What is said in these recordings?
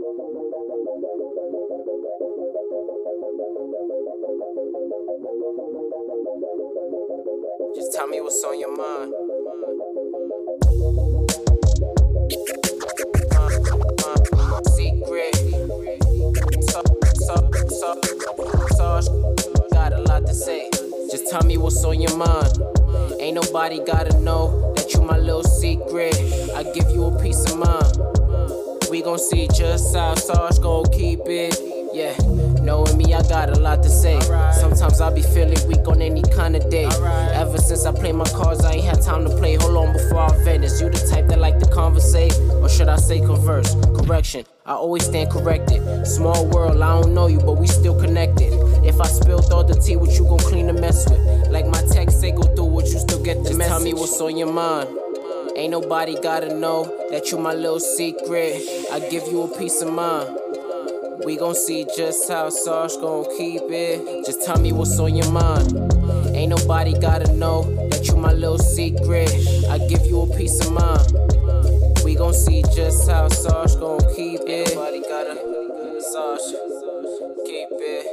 Just tell me what's on your mind. Secret. Got a lot to say. Just tell me what's on your mind. Ain't nobody gotta know that you my little secret. I give you a peace of mind. We gon' see just how Sarge gon' keep it. Yeah, knowing me, I got a lot to say. Sometimes I be feeling weak on any kind of day. Ever since I played my cards, I ain't had time to play. Hold on before I vent. Is you the type that like to conversate? Or should I say converse? Correction, I always stand corrected. Small world, I don't know you, but we still connected. If I spilled all the tea, what you gon' clean the mess with? Like my text say, go through what you still get the Just tell me what's on your mind. Ain't nobody gotta know that you my little secret. I give you a peace of mind. We gon' see just how Sarge gon' keep it. Just tell me what's on your mind. Ain't nobody gotta know that you my little secret. I give you a peace of mind. We gon' see just how Sarge gon' keep it. Nobody gotta Sarge keep it.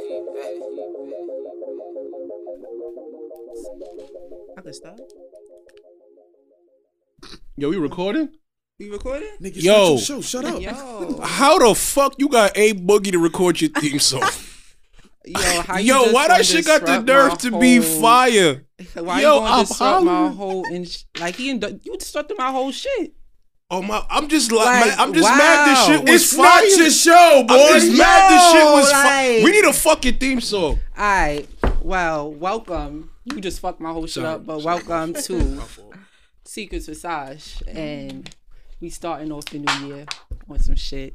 I can stop. Yo, we recording? We recording? Nigga, Yo. shut show. Shut up. Yo, How the fuck you got a boogie to record your theme song? yo, how you Yo, why gonna that shit got the nerve my to be whole- fire? Why Yo, you gonna I'm disrupt my whole and like he indu- you disrupted my whole shit. Oh my! I'm just like, Like, I'm just mad this shit was It's fire. not your show, boy. I'm just mad this shit Yo, was fire. like- We need a fucking theme song. All right, well, welcome. You just fucked my whole shit Sorry, up, but sorry. welcome to Secrets Visage, and we starting off the new year on some shit.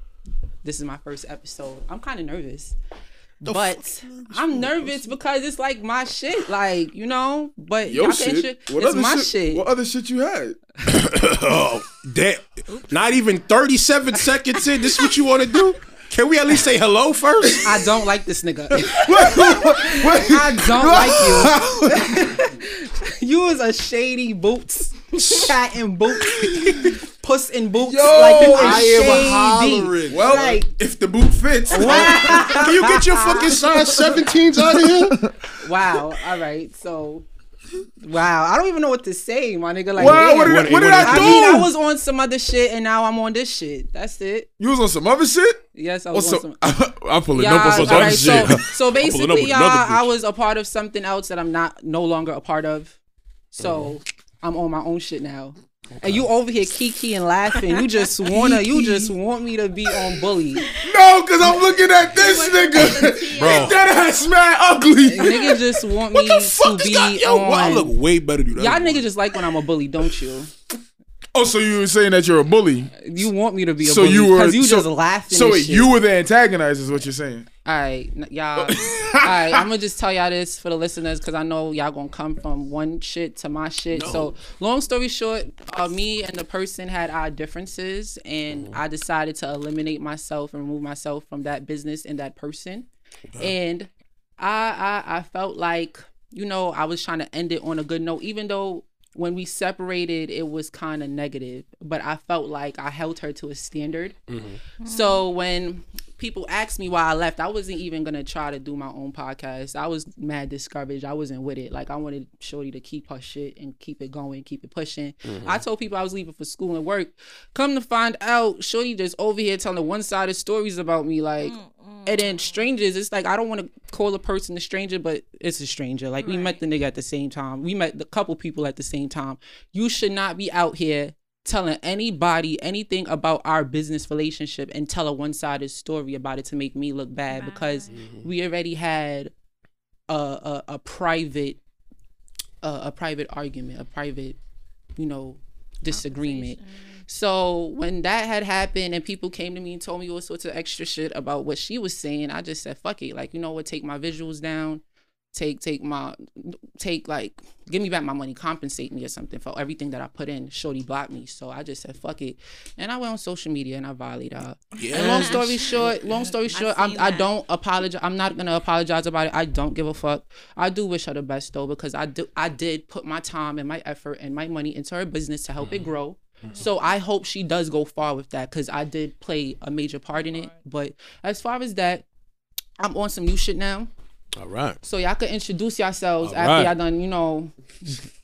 This is my first episode. I'm kind of nervous. but I'm nervous because it's like my shit, like you know. But Your y'all can't shit. What it's other my shit, shit. What other shit you had? Oh, that, not even 37 seconds in. This is what you want to do? Can we at least say hello first? I don't like this nigga. I don't like you. you was a shady boots, cat in boots, puss in boots. Yo, like you I am shady. hollering. Well, Like- if the boot fits. Can you get your fucking size 17s out of here? Wow. All right. So, wow. I don't even know what to say, my nigga. Like, Wow, what did, What- what did what I I do? mean, I was on some other shit, and now I'm on this shit. That's it. you was on some other shit? Yes, I oh, was What's on up? some. I'm pulling Yeah, up on some other right, shit. so, so basically, y'all, I was a part of something else that I'm not no longer a part of. So I'm on my own shit now. And you over here kiki and laughing. You just wanna, you just want me to be on bully. no, because I'm looking at this nigga. Bro. That ass mad ugly. Niggas just want me What the to fuck? This be guy, yo, on. well, I look way better than that. Y'all niggas just like when I'm a bully, don't you? Oh, so you were saying that you're a bully? You want me to be a bully. So bully you were because you so, just laughing. So wait, you were the antagonist, is what you're saying? All right, y'all. all right, I'm gonna just tell y'all this for the listeners because I know y'all gonna come from one shit to my shit. So, long story short, uh, me and the person had our differences, and I decided to eliminate myself and remove myself from that business and that person. And I, I, I felt like you know I was trying to end it on a good note, even though when we separated it was kind of negative, but I felt like I held her to a standard. Mm-hmm. So when people asked me why I left, I wasn't even gonna try to do my own podcast. I was mad discouraged. I wasn't with it. Like I wanted Shorty to keep her shit and keep it going, keep it pushing. Mm-hmm. I told people I was leaving for school and work. Come to find out, Shorty just over here telling one sided stories about me. Like mm. And then strangers, it's like I don't want to call a person a stranger, but it's a stranger. Like we met the nigga at the same time. We met the couple people at the same time. You should not be out here telling anybody anything about our business relationship and tell a one-sided story about it to make me look bad because mm-hmm. we already had a a, a private a, a private argument, a private, you know, disagreement. So when that had happened and people came to me and told me all sorts of extra shit about what she was saying, I just said, fuck it. Like, you know what, take my visuals down, take take my take like give me back my money, compensate me or something for everything that I put in. Shorty blocked me. So I just said, fuck it. And I went on social media and I violated her. And long story short, long story short, I'm, I don't apologize. I'm not gonna apologize about it. I don't give a fuck. I do wish her the best though because I do I did put my time and my effort and my money into her business to help it mm-hmm. grow. So I hope she does go far with that because I did play a major part in it. But as far as that, I'm on some new shit now. All right. So y'all could introduce yourselves All after right. y'all done, you know,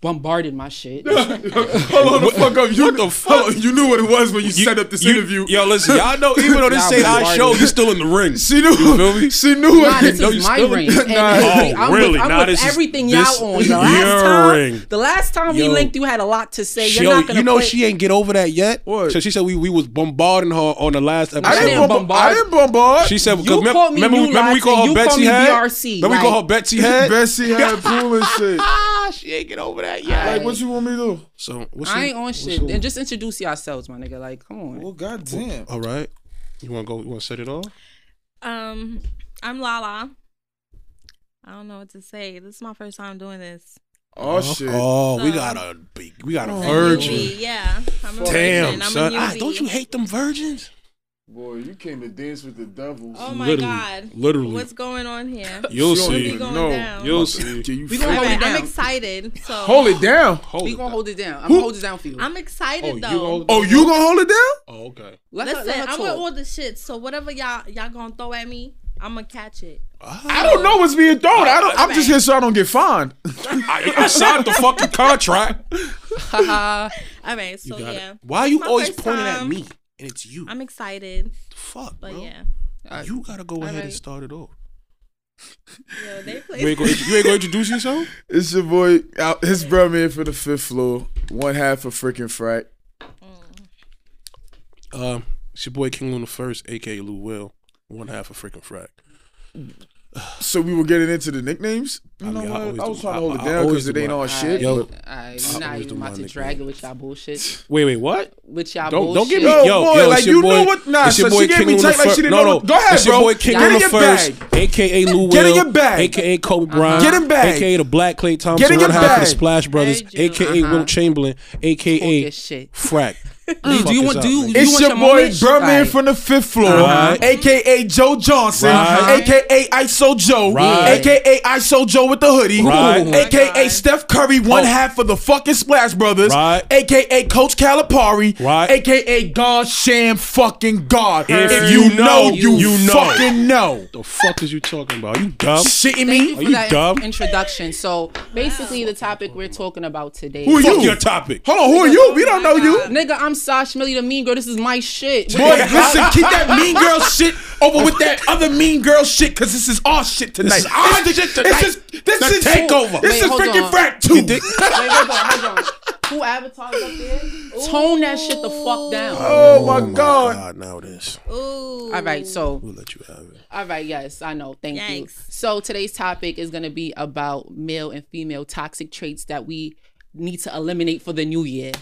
bombarded my shit. Hold on the fuck up. You, what the fuck? you knew what it was when you, set up this You- interview. Yo, listen, y'all know even though this Y'all ain't our show, you're still in the ring. She knew. You feel me? She knew Nah, it. this No, is you my still- ring. And Nah. every- Oh, I'm really? with, I'm Nah, with this everything y'all on. is The last your time, ring. the last time we linked, you had a lot to say. You're Yo, not gonna you know play- she ain't get over that yet. What? So she said we, we was bombarding her on the last episode. I I didn't, didn't bombard. bombard. I didn't bombard. She said, You because remember, called me remember, we Lights call and her you Betsy called me Head? BRC, Remember we call her Betsy Head? Betsy had pool and shit. ah, she ain't get over that yet. Like, what you want me to do? So what's I your- ain't on what's shit. your- And just introduce yourselves, my nigga. Like, come on. Well, goddamn. All right. You want to go? You want to set it off? Um, I'm Lala. I don't know what to say. This is my first time doing this. Oh, shit. Oh, we got a big, we got a I'm a virgin. newbie, Yeah, I'm a Damn, virgin. I'm son. a Ah, don't you hate them virgins? Boy, you came to dance with the devils. Oh my Literally. god. Literally. What's going on here? You'll She see. even going know. down? You'll see. Can you We gonna hold it right, I'm excited. So hold it down? Hold we it gonna down. hold it down. I'm Who- gonna hold it down for you. I'm excited Oh, though. hold- Oh, you gonna hold it down? Oh, okay. let her, Listen, let her I'm with talk. all the shit. So whatever y'all y'all gonna throw at me, I'm gonna catch it. Ah. I don't know what's being thrown. I don't. I'm just here so I don't get fined. I, I signed the fucking contract. Haha. All right, so You yeah, it. Why are you always first pointing at me and it's you? I'm excited. Fuck, But bro. yeah, Alright. You gotta go ahead and start it off. yo, they play. You ain't gonna, you ain't gonna introduce yourself? It's your boy, out, his brother man for the fifth floor, one half of Frick and Frack. Um, it's your boy King Luna First, aka Lou Will, one half of Frick and Frack. So we were getting into the nicknames. You I know mean, what? I, always was do- trying to I- hold it down because it ain't all shit. Yo, but- Alright, I now always you do about to drag it with y'all bullshit. Wait, wait, what? With y'all Don't bullshit. don't give me Yo, yo boy, yo. like, it's your you boy, know what- nah, it's your so boy she gave King me Luna tight like First. she didn't no, know no, Go ahead, it's your bro. boy King Get in your First, bag. aka Lou Will, Get in your bag. aka Kobe Bryant, Get in bag. aka the Black Klay Thompson, Get in one your half of the. Splash Brothers, aka true. Uh-huh. Chamberlain, aka Focus. Frack. Do, do you want? Do you? you It's want your boy moment? Birdman Alright. from the fifth floor, uh-huh. Right. aka Joe Johnson, uh-huh. Right. aka ISO Joe, Right. aka ISO Joe with the hoodie, Right. Aka God. Steph Curry, one Oh. half of the fucking Splash Brothers, Right. aka Coach Calipari, Right. aka God Sham fucking God. If you know, you, you know. fucking know. The fuck is you talking about? Are You dumb? Shitting Thank me? you Are you that dumb? introduction. So basically, the topic we're talking about today. Who are Fuck you? your topic. Hold on, who are you? We don't know you. Nigga, I'm Sash Millie the Mean Girl. This is my shit. Boy, listen, keep that mean girl shit over with that other mean girl shit, cause this is our shit tonight. This is our This- shit This is this The is takeover. This is freaking on. frack too. Wait, hold on, hold on. Who avatars up there? Tone that shit the fuck down. Oh, oh my god. God, now it is. Ooh. All right, so We'll let you have it. all right, yes, I know. Thank you. So today's topic is going to be about male and female toxic traits that we need to eliminate for the new year.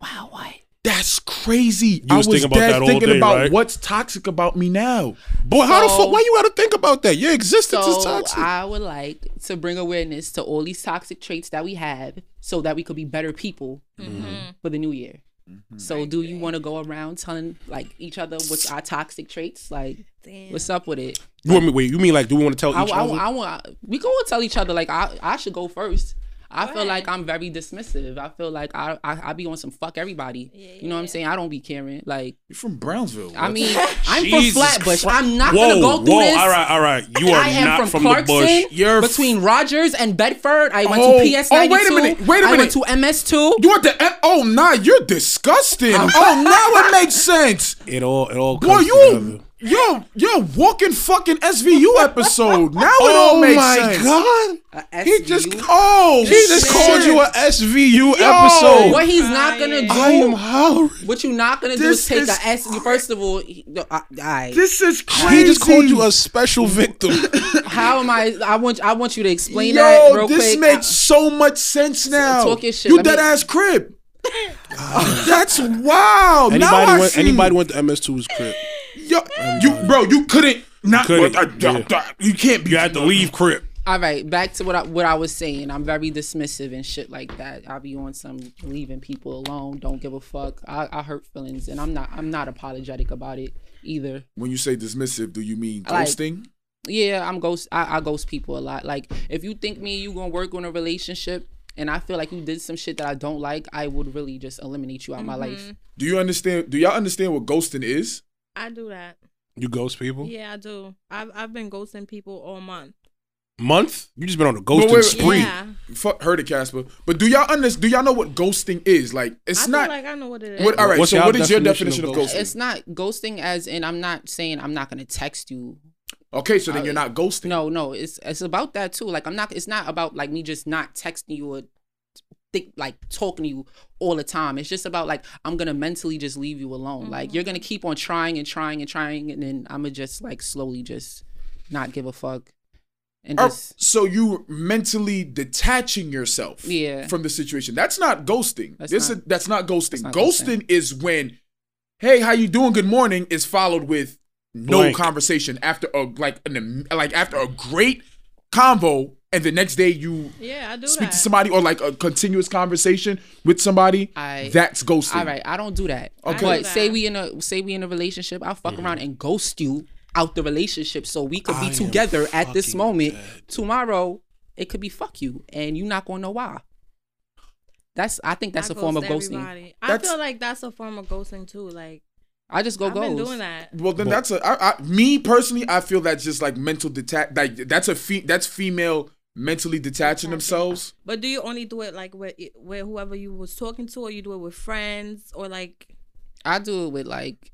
Wow, what? That's crazy. You I was was thinking about dead that all thinking day, about right? what's toxic about me now. Boy, how the So- fuck? Why you gotta think about that? Your existence is So toxic. I would like to bring awareness to all these toxic traits that we have, so that we could be better people mm-hmm. for the new year. Mm-hmm. So, do you want to go around telling like each other what's our toxic traits? Like, Damn. what's up with it? you want me? Wait, you mean like? Do we want to tell I, each I, other? I want we go and tell each other like I, I should go first. I Go feel like. I'm very dismissive. I feel like I I, I be on some fuck everybody. you know what I'm saying? I don't be caring. Like You're from Brownsville. I mean, I'm Jesus from Flatbush. Christ. I'm not whoa, gonna go through whoa, this. All right, all right. You are I am not from, from, Clarkson, the bush. You're f- between Rogers and Bedford. I went Oh, to PS oh, ninety wait a minute, wait a I went to MS two. you want the oh nah, you're disgusting. oh now it makes sense. It all, it all Boy, comes you together. You're you're a walking fucking SVU episode. Now it all Oh makes my sense. god! He just oh He just called you a SVU episode. What he's not gonna do. I am hollering. What you not gonna do is take is a S. First of all, he- no, I, I, This is crazy. He just called you a special victim. how am I? I want I want you to explain Yo, that real quick? this quick. makes so much sense now. Talk your shit. You dead ass crib. That's wow. anybody I went? Anybody went to MS2's crib? Yo, you, bro, you couldn't not. couldn't, yeah. You can't be. You had to leave crib. All right, back to what I, what I was saying. I'm very dismissive and shit like that. I be on some leaving people alone. Don't give a fuck. I, I hurt feelings, and I'm not I'm not apologetic about it either. When you say dismissive, do you mean Like- ghosting? Yeah, I'm ghost. I, I ghost people a lot. Like if you think me and you gonna work on a relationship and I feel like you did some shit that I don't like, I would really just eliminate you out of my Mm-hmm. life. Do you understand? Do y'all understand what ghosting is? I do that. You ghost people? Yeah, I do. I've I've been ghosting people all month. Month? You just been on a ghosting wait, spree. Yeah. Fuck, heard it, Casper. But do y'all understand? Do y'all know what ghosting is? Like, it's I not. feel like I know what it is. what, all right. What's so, y'all what is your definition definition of of ghosting? It's not ghosting as in I'm not saying I'm not gonna text you. Okay, so then Uh, you're not ghosting. No, no, it's it's about that too. Like I'm not. It's not about like me just not texting you or think like talking to you all the time. It's just about like I'm gonna mentally just leave you alone. Like mm-hmm. you're gonna keep on trying and trying and trying, and then I'm gonna just like slowly just not give a fuck and Or- just so you mentally detaching yourself Yeah. from the situation. That's not ghosting. That's this not- is, that's not ghosting. not ghosting, is when, hey, how you doing? Good morning is followed with no Blank. conversation after a like an like after a great convo, and the next day you Yeah, I do speak that. to somebody or like a continuous conversation with somebody. I- that's ghosting. all right. I don't do that. Okay. But do say we in a say we in a relationship, I'll Mm-hmm. fuck around and ghost you out the relationship so we could be am together at this moment. dead. Tomorrow it could be fuck you, and you're not gonna know why. That's I think that's I a form of ghost ghosting. everybody. I That's- feel like that's a form of ghosting too. Like I just go I've ghost. been doing that. Well, then But- that's a I, I, me personally. I feel that's just like mental detach. Like that's a fe- that's female mentally detaching themselves. But do you only do it like with with whoever you was talking to, or you do it with friends, or like I do it with like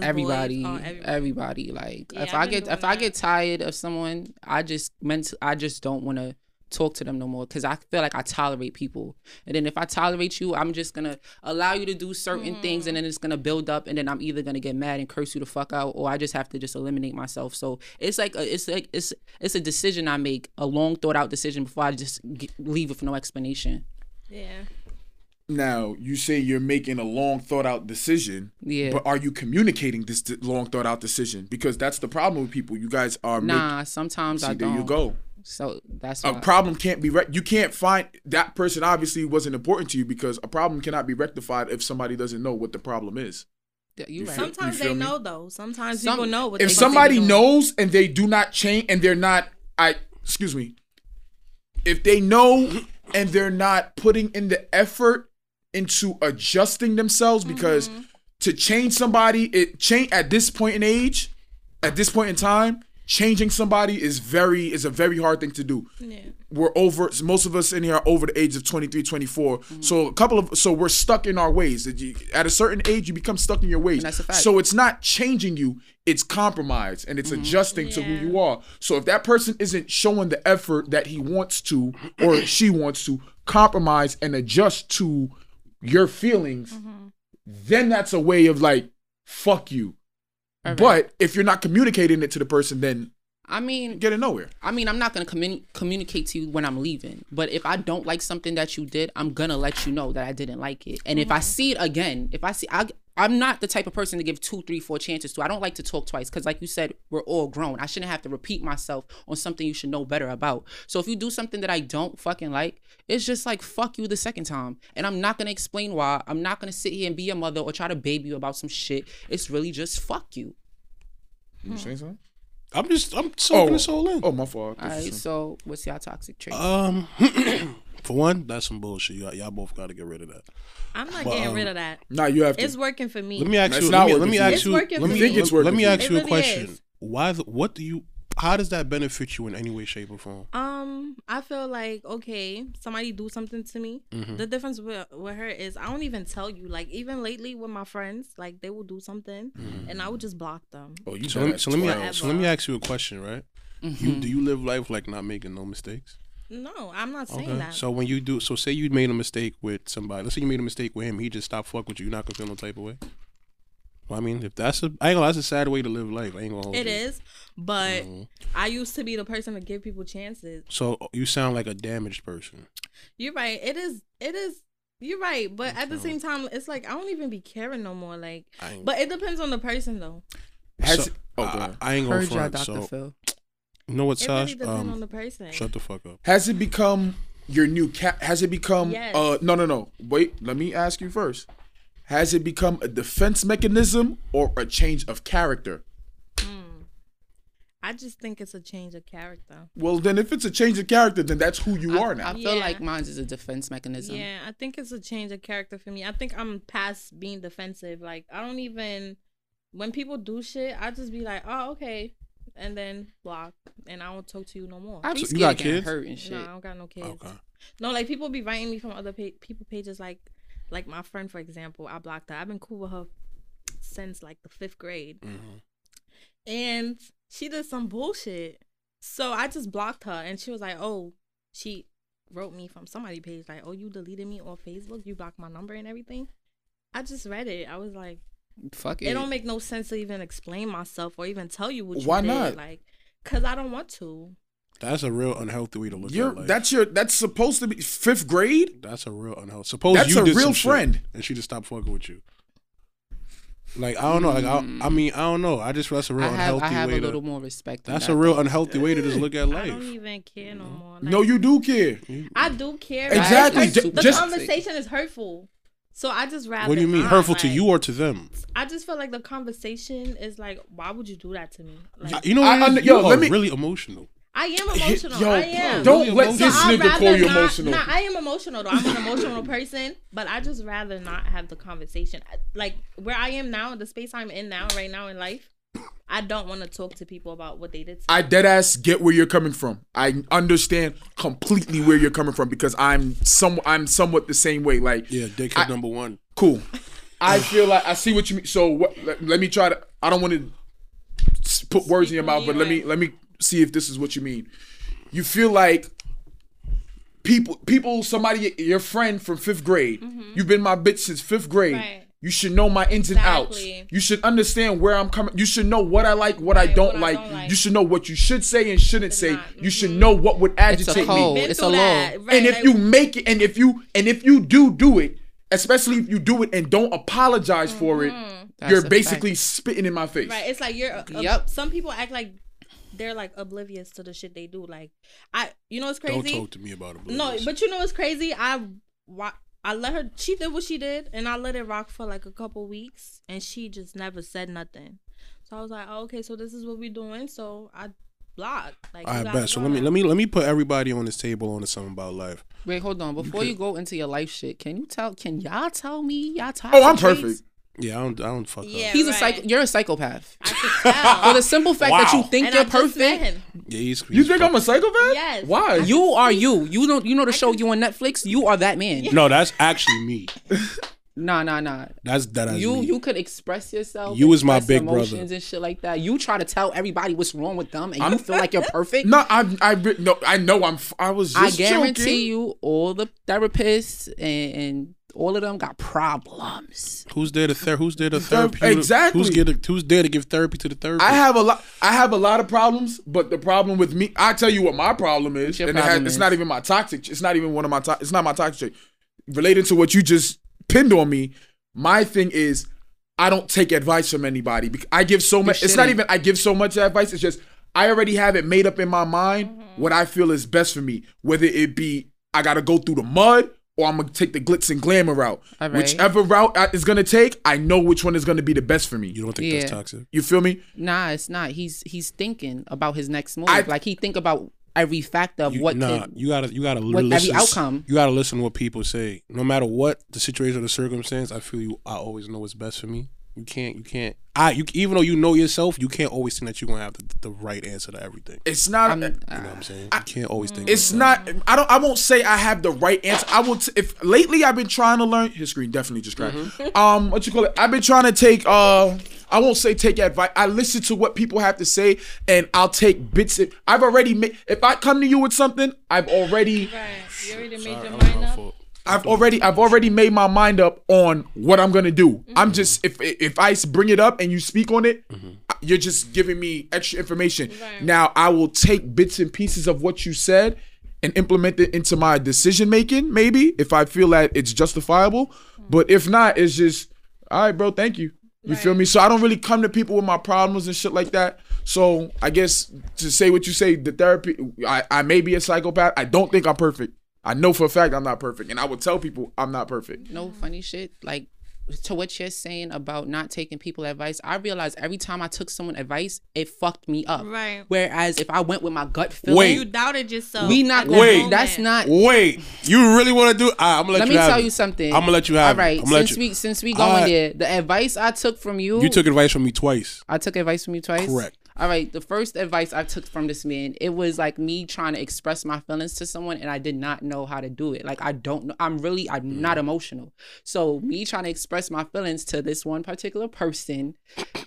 everybody, boys? Oh, everybody. Like Yeah, if I've I get doing if I get tired of someone, I just meant I just don't want to talk to them no more because I feel like I tolerate people. And then if I tolerate you, I'm just gonna allow you to do certain mm-hmm. things, and then it's gonna build up, and then I'm either gonna get mad and curse you the fuck out, or I just have to just eliminate myself. So it's like a, it's like it's it's a decision I make, a long thought out decision before I just get, leave with no explanation. Yeah. Now you say you're making a long thought out decision. Yeah. But are you communicating this d- long thought out decision? Because that's the problem with people. You guys are Nah, sometimes Make, I see, there don't. There you go. So that's A why. problem can't be re- you can't find that person obviously wasn't important to you because a problem cannot be rectified if somebody doesn't know what the problem is. you right. feel- Sometimes feel they me? know though. Sometimes Some- people know what if they somebody doing. knows and they do not change and they're not i excuse me if they know and they're not putting in the effort into adjusting themselves mm-hmm. because to change somebody it change at this point in age at this point in time changing somebody is very is a very hard thing to do. Yeah. we're over most of us in here are over the age of 23 24 so a couple of so we're stuck in our ways. At a certain age you become stuck in your ways. And that's a fact. so it's not changing you it's compromise and it's mm-hmm. adjusting to who you are. So if that person isn't showing the effort that he wants to or she wants to compromise and adjust to your feelings mm-hmm. then that's a way of like fuck you but if you're not communicating it to the person then I mean, get it nowhere I mean, I'm not gonna communi- communicate to you when I'm leaving. But if I don't like something that you did, I'm gonna let you know that I didn't like it. And if I mm-hmm. see it again, if I see, I, I'm not the type of person to give two, three, four chances to. I don't like to talk twice because, like you said, we're all grown. I shouldn't have to repeat myself on something you should know better about. So if you do something that I don't fucking like, it's just like fuck you the second time. And I'm not gonna explain why. I'm not gonna sit here and be your mother or try to baby you about some shit. It's really just fuck you. you saying something I'm just I'm soaking oh, this all in. oh my fault All right. So what's your toxic trait? Um, for one, that's some bullshit. Y'all, y'all both got to get rid of that. I'm not But, getting um, rid of that. nah you have to It's working for me. Let me ask That's you. not Let me, working let me for you. ask It's you. working let for me, me. Think it's let, let working me for ask It you a really question. is. Why? The, what do you? How does that benefit you in any way, shape, or form? Um, I feel like okay, somebody do something to me. Mm-hmm. The difference with, with her is I don't even tell you. Like even lately with my friends, like they will do something, and I would just block them. oh you So let, me, so let me so let me ask you a question, right? Mm-hmm. You do you live life like not making no mistakes? No, I'm not saying Okay. that. So when you do, so say you made a mistake with somebody. Let's say you made a mistake with him. He just stopped fuck with you. You're not gonna feel no type of way. Well, I mean, if that's a, I ain't gonna. That's a sad way to live life. I ain't gonna. Hold it you. is, but Mm-hmm. I used to be the person to give people chances. So you sound like a damaged person. You're right. It is. It is. You're right, but at the same time, it's like I don't even be caring no more. Like, but it depends on the person though. Has So, it- oh, I, ahead. I ain't gonna y'all, front. Dr. So Phil. You know what, It really Sash? depends on Um, the person. shut the fuck up. Has it become your new cat? Has it become? Yes. Uh, no, no, no. Wait, let me ask you first. Has it become a defense mechanism or a change of character? I just think it's a change of character. Well, then if it's a change of character, then that's who you are now. I feel Yeah. like mine is a defense mechanism. Yeah, I think it's a change of character for me. I think I'm past being defensive. Like I don't even when people do shit, I just be like, oh okay, and then block, and I don't talk to you no more. I be you got kids? hurt and shit. No, I don't got no kids. Okay. No, like people be writing me from other pa- people pages. Like, like my friend, for example, I blocked her. I've been cool with her since like the fifth grade, Mhm. and she did some bullshit. So I just blocked her, and she was like, "Oh, she wrote me from somebody page like, oh, you deleted me on Facebook, you blocked my number and everything." I just read it. I was like, Fuck it. it don't make no sense to even explain myself or even tell you what you Why did. not? Like, cause I don't want to. That's a real unhealthy way to look You're at life. that's your that's supposed to be fifth grade. That's a real unhealthy. Suppose That's you a did real some shit friend. and she just stopped fucking with you. Like I don't know. Like I, I mean I don't know. I just feel that's a real I have, unhealthy I have way a little to. more respect. That's that, a real though. unhealthy way to just look at life. I don't even care no more. No, you do care. I do care. Exactly. but Ju- The just- conversation is hurtful. So I just rather. What do you mean not, hurtful to you or to them? I just feel like the conversation is like, why would you do that to me? Like, You know, I what it yo, you let are me- really emotional. I am emotional. Yo, I am. don't Really let emotional. this So I'd nigga call you not- emotional. Nah, I am emotional though. I'm an emotional person, but I just rather not have the conversation. Like where I am now, the space I'm in now, right now in life, I don't want to talk to people about what they did. To I dead ass get where you're coming from. I understand completely where you're coming from because I'm some I'm somewhat the same way. Like Yeah, dickhead I- number one. cool. I feel like I see what you mean. So what, let, let me try to. I don't want to put words in your mouth, but let me let me see if this is what you mean. You feel like people, people, somebody, your friend from fifth grade. You've been my bitch since fifth grade. Mm-hmm. Right. You should know my ins and outs. You should understand where I'm coming. You should know what I like, what I don't what I like. don't like. You should know what you should say and shouldn't say. not. You should Mhm. know what would It's a agitate code. me. It's through a law. that, right, And if like- you make it, and if you and if you do do it, especially if you do it and don't apologize for it, That's you're a basically spitting in my face. Mm-hmm. Right. It's like you're. Uh, Yep. Some people act like they're like oblivious to the shit they do. Like I, you know, what's crazy. Don't talk to me about it. No, but you know what's crazy? I wa- I let her. She did what she did, and I let it rock for like a couple weeks, and she just never said nothing. So I was like, oh, okay, so this is what we're doing. So I blocked. Like, I you gotta bet. So let me let me let me put everybody on this table on to something about life. Wait, hold on. Before you go into your life shit, can you tell? Can y'all tell me y'all type? Oh, I'm perfect. Yeah, I don't I don't fuck Yeah. up. He's a right. psycho. You're a psychopath. I could For the simple fact that you think and you're I just perfect. Yeah, he's, You he's think I'm a psychopath? Yes. Why? you are you. You don't. You know the show you on Netflix. You are that man. No, that's actually me. Nah, nah, nah. That's that. Is You me. you could express yourself. You was my express big brother. emotions and shit like that. You try to tell everybody what's wrong with them, and you feel like you're perfect. No, I, I, re- no, I know I'm. f- I was. I guarantee joking. you, all the therapists and, and all of them got problems. Who's there to ther- Who's there to Ther- therapy? exactly. Who's there to, Who's there to give therapy to the therapist? I have a lot. I have a lot of problems, but the problem with me, I tell you what my problem is, your and it has, problem it's not even my toxic. It's not even one of my. To- it's not my toxic. trait. Related to what you just pinned on me, my thing is, I don't take advice from anybody. I give so much. It's not shouldn't. even I give so much advice. It's just I already have it made up in my mind Mm-hmm. what I feel is best for me. Whether it be I got to go through the mud. Or I'm gonna take the glitz and glamour route. All right. Whichever route I- is gonna take, I know which one is gonna be the best for me. you don't think Yeah. that's toxic? You feel me? Nah, it's not. He's he's thinking about his next move. I- like he think about every factor of You, what nah, could. you gotta you gotta what every outcome. You gotta listen to what people say. No matter what the situation or the circumstance, I feel you. I always know what's best for me. You can't. You can't. I. You even though you know yourself, you can't always think that you're gonna have the, the right answer to everything. It's not. I'm- You know what I'm saying? You can't always think. It's not. I don't. I won't say I have the right answer. I will. T- if lately I've been trying to learn. His screen definitely just cracked. Um, what you call it? I've been trying to take. Uh, I won't say take advice. I listen to what people have to say, and I'll take bits. Of, I've already made. If I come to you with something, I've already. Right. You already made your mind up. I've already I've already made my mind up on what I'm gonna do. Mm-hmm. I'm just if if I bring it up and you speak on it, mm-hmm. you're just giving me extra information. Right. Now I will take bits and pieces of what you said and implement it into my decision making. Maybe if I feel that it's justifiable, mm. but if not, it's just all right, bro. Thank you. You feel me? So I don't really come to people with my problems and shit like that. So I guess to say what you say, the therapy, I, I may be a psychopath. I don't think I'm perfect. I know for a fact I'm not perfect, and I would tell people I'm not perfect. no funny shit. Like to what you're saying about not taking people advice, I realized every time I took someone advice, it fucked me up. Right. Whereas if I went with my gut feeling, Wait. You doubted yourself. we not at gonna. that Wait. That's not. Wait, you really want to do? I, I'm gonna let, Let you me have tell it. you something. I'm gonna let you have All right. it. I'm gonna since let you. we since we going Alright. there, the advice I took from you, You took advice from me twice. I took advice from you twice. Correct. All right. The first advice I took from this man, it was like me trying to express my feelings to someone, and I did not know how to do it. Like I don't know. I'm really, I'm Mm. not emotional. So me trying to express my feelings to this one particular person,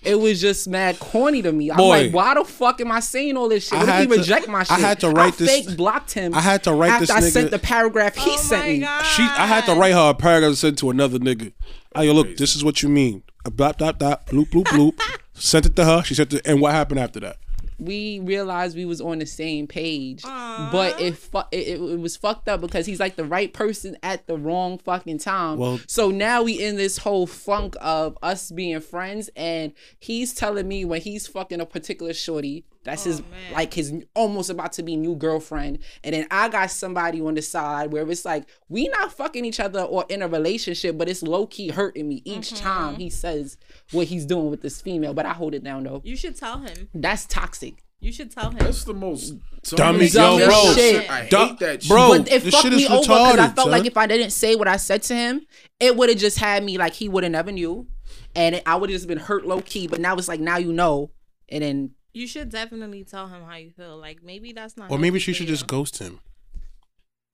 it was just mad corny to me. I'm Boy. like, why the fuck am I saying all this shit? I What if had he to- reject my shit. I had to write I this- Fake blocked him. I had to write after this I nigga- sent the paragraph he Oh sent my me. God. She, I had to write her a paragraph sent to another nigga. Oh, yo, look, this is what you mean. A Blop, blop, blop, bloop, bloop, bloop. Sent it to her. She sent it, and what happened after that? we realized we was on the same page but it, fu- it it it was fucked up because he's like the right person at the wrong fucking time Well- so now we in this whole funk of us being friends and he's telling me when he's fucking a particular shorty that's oh, his man. like his almost about to be new girlfriend and then i got somebody on the side where it's like we not fucking each other or in a relationship but it's low-key hurting me each mm-hmm. time he says what he's doing with this female but i hold it down though You should tell him. that's toxic You should tell him. That's the most Dummy, dumbest yo, bro. shit. I Dumb- hate that shit. bro. but it fucked shit me is over because I retarded, felt like if I didn't say what I said to him, it would have just had me like he would have never knew, and it, I would have just been hurt low key. But now it's like now you know, and then You should definitely tell him how you feel. Like maybe that's not. Or maybe she should you. just ghost him.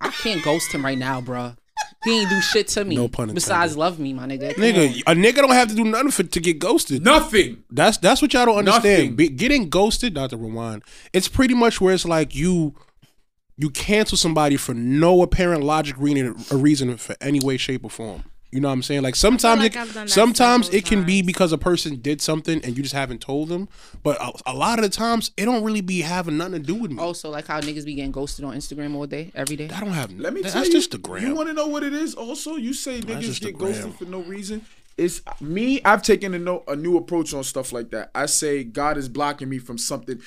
I can't ghost him right now, bruh. He ain't do shit to me. No pun intended. Besides love me, my nigga. Come Nigga, on. a nigga don't have to do nothing for to get ghosted. Nothing. That's that's what y'all don't understand. Be, getting ghosted, not to rewind. It's pretty much where it's like you you cancel somebody for no apparent logic reason a reason for any way, shape, or form. You know what I'm saying? Like sometimes like it, I've done that sometimes it can be because a person did something and you just haven't told them. But a, a lot of the times it don't really be having nothing to do with me. Oh, also, like how niggas be getting ghosted on Instagram all day, every day. I don't have. Let me that's tell you. That's just the gram. You want to know what it is? Also, you say That's niggas get ghosted for no reason. It's me. I've taken a, no, a new approach on stuff like that. I say God is blocking me from something.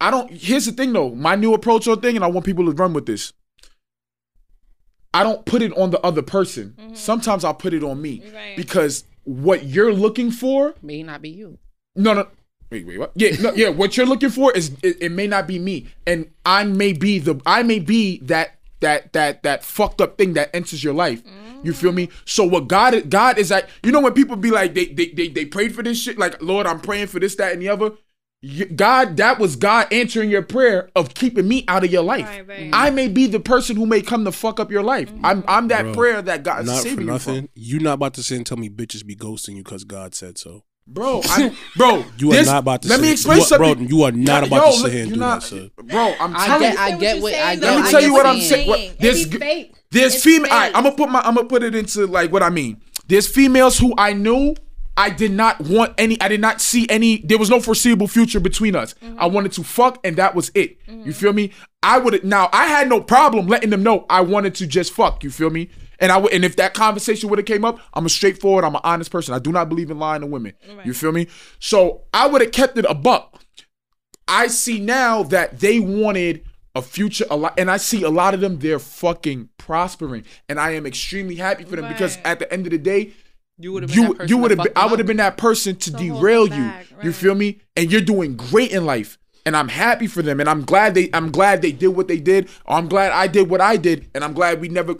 I don't. Here's the thing, though. My new approach on thing, and I want people to run with this. I don't put it on the other person. Mm-hmm. Sometimes I'll put it on me Right. because what you're looking for May not be you. no, no. Wait, wait, what? Yeah, no, yeah. What you're looking for is it, it may not be me, and I may be the I may be that that that that fucked up thing that enters your life. You feel me? Mm-hmm. So what God God is like, you know when people be like they they they, they prayed for this shit, like Lord, I'm praying for this, that, and the other. You- God, that was God answering your prayer of keeping me out of your life. Right, right. I may be the person who may come to fuck up your life. Mm-hmm. I'm I'm that Bro, prayer that God is not for saving you nothing. from. You not about to sit and tell me bitches be ghosting you because God said so. Bro, I, bro, You are this- not about to Let sit- me explain you are- something, bro, you are not Yo, about to yo, sit look, here and do not- that, sir. Bro, I'm telling get, you. I get what I get. Let me tell you what I'm saying. saying. What- It There's fake. there's female. fake. I'm gonna put my I'm gonna put it into like what I mean. There's females who I knew I did not want any. I did not see any. There was no foreseeable future between us. Mm-hmm. I wanted to fuck, and that was it. You feel me? I would now. I had no problem letting them know I wanted to just fuck. You feel me? And I would, and if that conversation would have came up, I'm a straightforward, I'm an honest person. I do not believe in lying to women. You feel me? So I would have kept it a buck. I see now that they wanted a future a lot and I see a lot of them they're fucking prospering and I am extremely happy for them because at the end of the day You would have been you that person you would have fuck been them I would have been that person to, derail you back, you feel me? And you're doing great in life. And I'm happy for them. And I'm glad they I'm glad they did what they did. I'm glad I did what I did. And I'm glad we never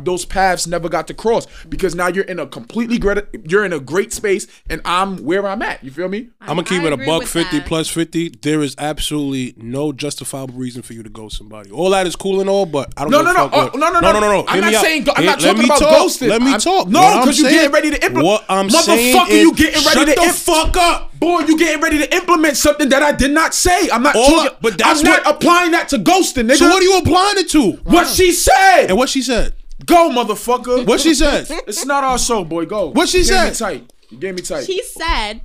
those paths never got to cross because now you're in a completely great you're in a great space and I'm where I'm at you feel me I'm gonna keep I it a buck fifty that. plus fifty. There is absolutely no justifiable reason for you to ghost somebody. All that is cool and all, but I don't. No, give no, a no, fuck oh, what- no, no, no, no. no, no. I'm Hear not me out. saying- I'm not let talking about talk. ghosting. Let me I'm- talk. No, What I'm 'cause you saying- getting ready to implement- What I'm Motherfucker, saying you is, getting ready shut to the imp- fuck up. Boy, you getting ready to implement something that I did not say. I'm not All talking, I- but that's I'm not applying that to ghosting, nigga. So what are you applying it to? What she said. And what she said? Go, motherfucker. What she said? It's not our show, boy. Go. What she you Gave me said? tight. You gave me tight. She said,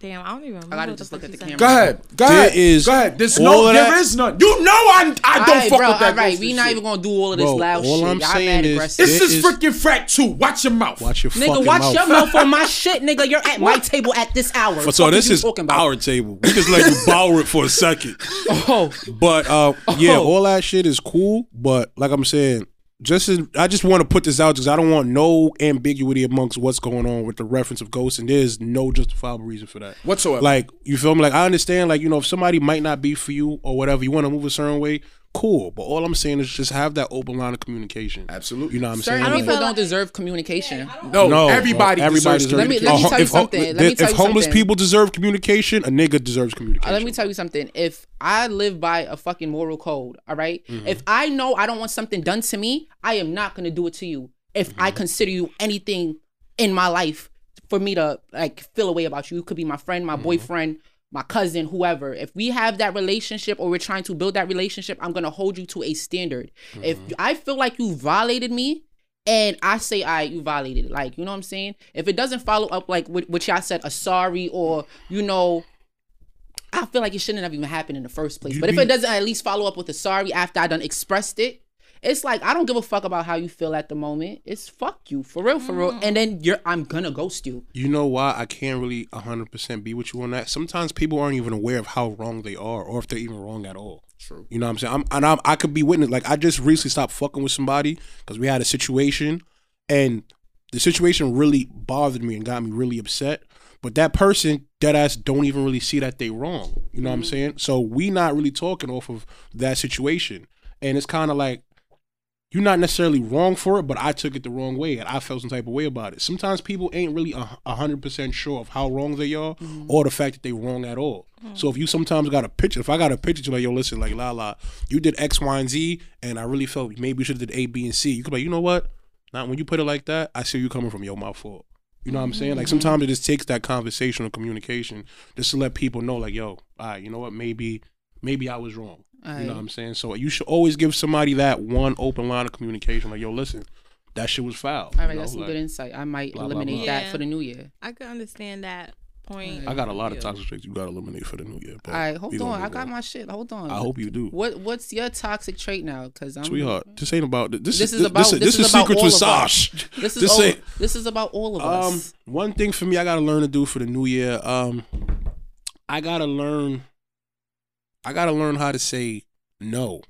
"Damn, I don't even remember." I gotta what just look at the camera. Go ahead. Go There ahead. is Go ahead. There's no. of There that- is none. You know I. I don't Alright, fuck bro, with that. alright, ghosting we not shit. even gonna do all of this Bro, loud all shit. I'm Y'all saying mad is- aggressive. This There is is- freaking frat too. Watch your mouth. Watch your fucking shit. Nigga, watch mouth. your mouth on my shit, nigga. You're at my table at this hour. So Fuck this is talking about? our table. We just let you borrow it for a second. Oh, But uh, yeah, Oh. all that shit is cool. But like I'm saying, just as I just want to put this out because I don't want no ambiguity amongst what's going on with the reference of ghosts, and there's no justifiable reason for that. Whatsoever. Like you feel me? Like I understand, like you know, if somebody might not be for you or whatever, you want to move a certain way, cool. But all I'm saying is just have that open line of communication. Absolutely. You know what I'm Certain saying? people Like, don't deserve communication. no, no, everybody, everybody deserves deserves. Let me- communication. let me tell you if something. Let me if tell you homeless something. people deserve communication, a nigga deserves communication. Uh, Let me tell you something. If I live by a fucking moral code, all right? Mm-hmm. If I know I don't want something done to me, I am not gonna do it to you. If Mm-hmm. I consider you anything in my life for me to like feel a way about you, you could be my friend, Mm-hmm. my boyfriend, my cousin, whoever. If we have that relationship or we're trying to build that relationship, I'm gonna hold you to a standard. If Mm-hmm. I feel like you violated me, and I say, I you violated it. Like, you know what I'm saying? If it doesn't follow up like what, what y'all said, a sorry or you know, I feel like it shouldn't have even happened in the first place. You but if it doesn't at least follow up with a sorry after I done expressed it, it's like I don't give a fuck about how you feel at the moment. It's fuck you for real, for real. And mm-hmm. then you're I'm gonna ghost you. You know why I can't really 100% be with you on that? Sometimes people aren't even aware of how wrong they are or if they're even wrong at all. True. You know what I'm saying? I'm, and I'm, I could be witness. Like, I just recently stopped fucking with somebody because we had a situation and the situation really bothered me and got me really upset. But that person, dead ass, don't even really see that they wrong. You know what I'm mm-hmm. saying? So we not really talking off of that situation. And it's kind of like, you're not necessarily wrong for it, but I took it the wrong way and I felt some type of way about it. Sometimes people ain't really a hundred percent sure of how wrong they are mm-hmm. or the fact that they wrong at all. Mm-hmm. So if you sometimes got a picture, if I got a picture to like, yo, listen, like la la, you did X, Y, and Z, and I really felt maybe you should have did A, B, and C. You could be like, you know what? Now when you put it like that, I see you coming from yo, my fault. You know what I'm saying? Like mm-hmm. sometimes it just takes that conversational communication just to let people know, like, yo, all right, you know what? Maybe, maybe I was wrong. You know what I'm saying? So you should always give somebody that one open line of communication. Like, yo, listen, that shit was foul. All you right, know? that's some Like, good insight. I might blah, blah, eliminate blah. that Yeah. for the new year. I could understand that point. I got a lot of toxic traits you got to eliminate for the new year. All right, hold on. I move got my shit. Hold on. I hope you do. What What's your toxic trait now? Because I'm Sweetheart, this ain't about this. This is is about- this, this this is is about secret all to of us. Sash. This is This all, this is about all of Um, us. one thing for me, I gotta learn to do for the new year. Um, I gotta learn. I gotta learn how to say no.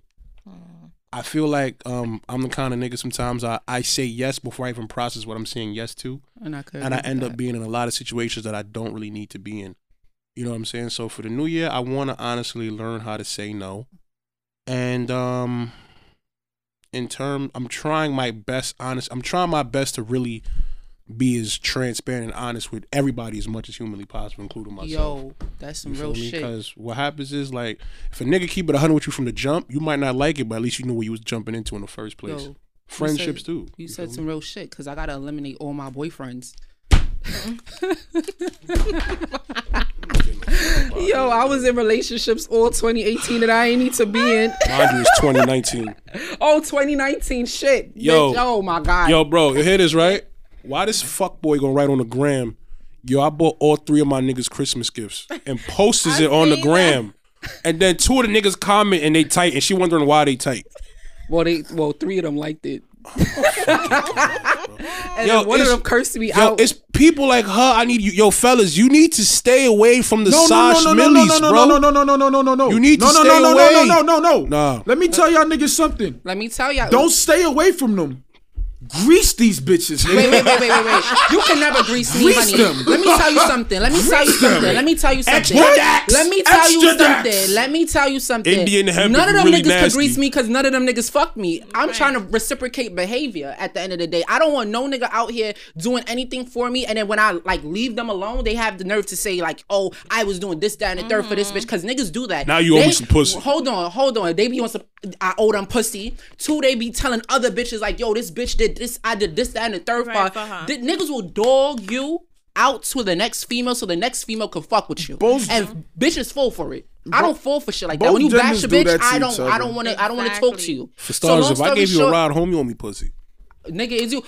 I feel like um I'm the kind of nigga sometimes I, I say yes before I even process what I'm saying yes to. And I could and I end with up being in a lot of situations that I don't really need to be in. You know what I'm saying? So for the new year, I want to honestly learn how to say no. And um in term I'm trying my best honest I'm trying my best to really be as transparent and honest with everybody as much as humanly possible, including myself. Yo, that's some real shit. Because what happens is like if a nigga keep it 100 with you from the jump, you might not like it, but at least you knew what you was jumping into in the first place. Yo, Friendships too. You feel said me? some real shit because I gotta eliminate all my boyfriends. Mm-hmm. Yo, I was in relationships all 2018 that I ain't need to be in. You, it's 2019. oh, 2019 shit. Yo. Bitch, oh my god. Yo, bro, you hear this, right? Why this fuck boy gonna write on the gram? Yo, I bought all three of my niggas Christmas gifts and posted it on the seen gram. And then two of the niggas comment and they tight, and she wondering why they tight. Well, they well three of them liked it. and Yo, then one of them cursed me Yo, out. it's people like her. I need you, yo, fellas. You need to stay away from the Sash Millie's. No, no, Sash no, no, no, Millies, no, no, bro. no, no, no, no, no, no, no, no. You need no, to no, no, stay no, no, away. No, no, no, no, no, no. Nah. Let me tell y'all niggas something. Let me tell y'all. Don't stay away from them. Grease these bitches, nigga. Wait, wait, wait, wait, wait, wait. You can never grease me, Grease honey. them. Let me tell you something. Let me tell you Grease them. something. Let me tell you something. Extra dax. Let me tell you Extra something. dax. Let me tell you something. Indian hemp none of them really niggas nasty. could grease me because none of them niggas fuck me. I'm trying to reciprocate behavior at the end of the day. I don't want no nigga out here doing anything for me, and then when I like leave them alone, they have the nerve to say like, "Oh, I was doing this, that, and the third for this mm-hmm. bitch." Because niggas do that. Now you owe me some pussy. Hold on, hold on. They be on some. I owe them pussy. Two, they be telling other bitches like, "Yo, this bitch did this. I did this, that, and the third Right, part." for. The niggas will dog you out to the next female so the next female can fuck with you. Both- and bitches fall for it. I don't fall for shit like that. When you bash genders a do bitch, that to I don't I don't wanna I don't wanna talk to you. For starters, long if I gave you a ride home, you owe me pussy. nigga is you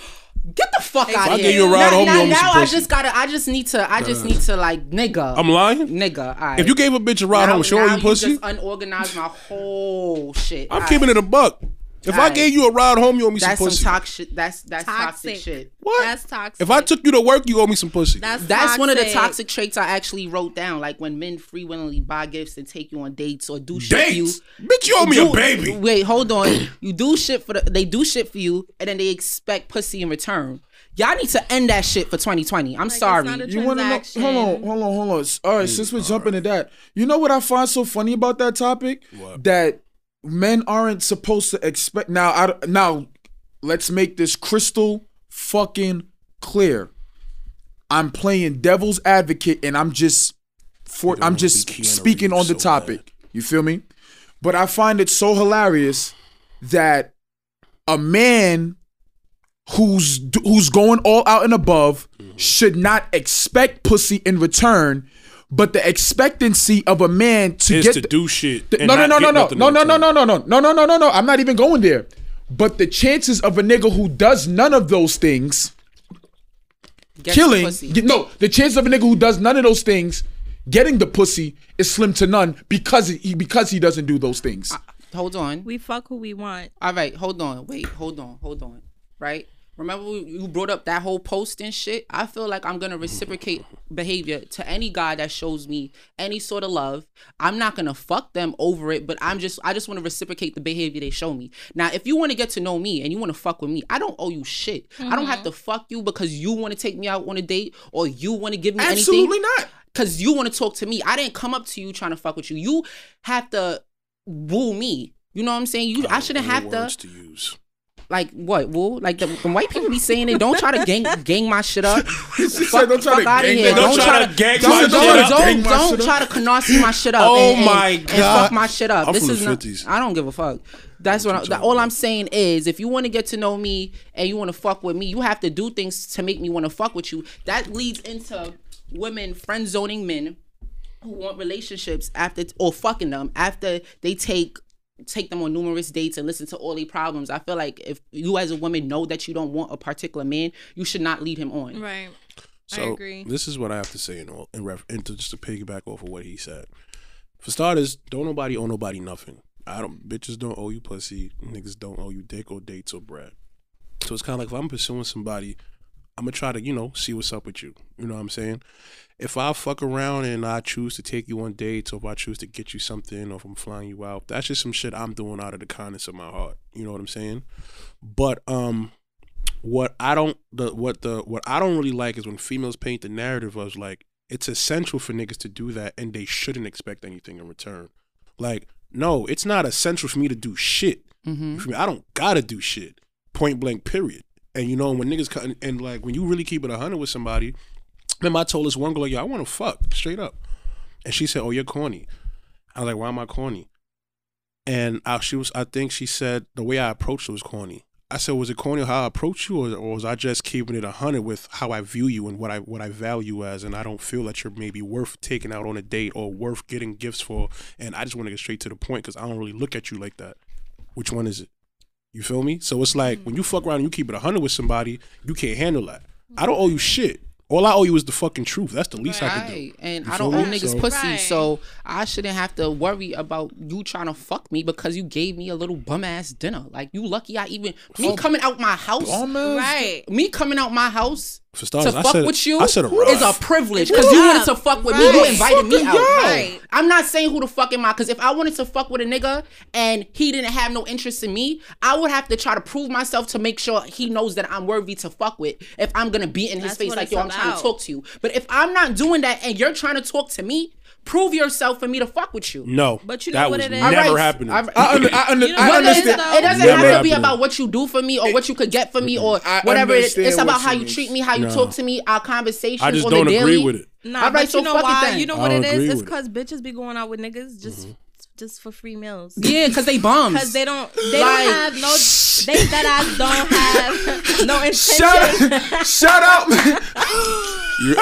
Get the fuck out of here. you a ride now, home, now, now I just gotta I just need to I just uh. need to like nigga. I'm lying. Nigga, right. If you gave a bitch a ride now, home, owe you pussy. just unorganized my whole shit. I'm all keeping right. it a buck. If I Alright. gave you a ride home, you owe me some That's some pussy. toxic. That's that's toxic, Toxic. shit. what? That's toxic. If I took you to work, you owe me some pussy. that's That's one of the toxic. toxic traits I actually wrote down. Like when men free willingly buy gifts and take you on dates or do shit for you. Dates, bitch, you owe me do- a baby. Wait, hold on. you do shit for the. They do shit for you, and then they expect pussy in return. Y'all need to end that shit for 2020. I'm it's sorry. not a You want to know? Hold on, hold on, hold on. All right, since we're jumping to that, you know what I find so funny about that topic? What? That men aren't supposed to expect. Now, I, now, let's make this crystal fucking clear. I'm playing devil's advocate, and I'm just for. I'm just speaking on the so bad. topic. You feel me? But I find it so hilarious that a man who's who's going all out and above should not expect pussy in return, but the expectancy of a man to is get to the- do shit. the- and no, no, not no, no, no, no, no, no, no, no, no, no, no, no, no. I'm not even going there. But the chances of a nigga who does none of those things Get some killing, pussy. get- no, the chance of a nigga who does none of those things getting the pussy is slim to none because he because he doesn't do those things. Uh, hold on. We fuck who we want. All right, hold on. Wait, hold on, hold on. Right? Remember you brought up that whole post and shit? I feel like I'm gonna reciprocate behavior to any guy that shows me any sort of love. I'm not gonna fuck them over it, but I'm just I just want to reciprocate the behavior they show me. Now, if you want to get to know me and you want to fuck with me, I don't owe you shit. I don't have mm-hmm. to fuck you because you want to take me out on a date or you want to give me Absolutely anything. Absolutely not. Cause you want to talk to me. I didn't come up to you trying to fuck with you. You have to woo me. You know what I'm saying? You I shouldn't What have to words to use. Like what? Woo? Like the, the white people be saying it. Don't try to gang gang my shit up. She said, "Don't try to gang here. my Don't shit try up." to gang don't my don't, shit don't, up. don't, Gang my shit up. try to canasi my shit up. Oh and, and- my And God. fuck my shit up. I'm this from is the not. 50s. I don't give a fuck. That's what. I, that, all I'm saying is, if you want to get to know me and you want to fuck with me, you have to do things to make me want to fuck with you. That leads into women friend zoning men who want relationships after or fucking them after they take take them on numerous dates and listen to all their problems. I feel like if you as a woman know that you don't want a particular man, you should not lead him on. Right. So I agree. this is what I have to say in all in, ref, and to, just to piggyback off of what he said. For starters, don't nobody owe nobody nothing. I don't bitches don't owe you pussy. Niggas don't owe you dick or dates or bread. So it's kind of like if I'm pursuing somebody, I'm gonna try to you know see what's up with you. You know what I'm saying? If I fuck around and I choose to take you on dates, or if I choose to get you something, or if I'm flying you out, that's just some shit I'm doing out of the kindness of my heart. You know what I'm saying? But um, what I don't the what the what I don't really like is when females paint the narrative of like it's essential for niggas to do that and they shouldn't expect anything in return. Like, no, it's not essential for me to do shit. Mm-hmm. I don't gotta do shit. Point blank, period. And you know, when niggas cut and, and like when you really keep it hundred with somebody, remember I told this one girl, yo, I wanna fuck, straight up. And she said, Oh, you're corny. I was like, Why am I corny? And I, she was, I think she said the way I approached her was corny. I said, was it corny how I approach you, or, or was I just keeping it a hundred with how I view you and what I what I value as, and I don't feel that you're maybe worth taking out on a date or worth getting gifts for, and I just want to get straight to the point because I don't really look at you like that. Which one is it? You feel me? So it's like mm. when you fuck around and you keep it a hundred with somebody, you can't handle that. I don't owe you shit. All I owe you is the fucking truth. That's the least I can do. Right. And You I don't owe me? niggas So- pussy, Right. so I shouldn't have to worry about you trying to fuck me because you gave me a little bum ass dinner. Like you lucky I even me coming out my house. Almost. Right. Me coming out my house For to I fuck said- with you I said a is a privilege because you wanted to fuck with me. You invited me out. Right. I'm not saying who the fuck am I because if I wanted to fuck with a nigga and he didn't have no interest in me, I would have to try to prove myself to make sure he knows that I'm worthy to fuck with. If I'm gonna be in his That's face like it's yo, I'm trying to talk to you. But if I'm not doing that and you're trying to talk to me, prove yourself for me to fuck with you. No, But you know that what was it is? never All right, happening. all right. I, under, I, under, You know I what it is, understand. though? It doesn't Never have to be about what you do for me or what you could get for me or I whatever. It is. It's about what how you you treat me, how you No. talk to me, our conversations I just on don't the agree daily. with it. Nah, All right, but so you know why? then. You know what don't it agree is? It's because bitches be going out with niggas just mm-hmm. Just for free meals. Yeah, because they bums. Because they don't, they Like- don't have no, they that ass don't have no Shout intention. out, shout out, man.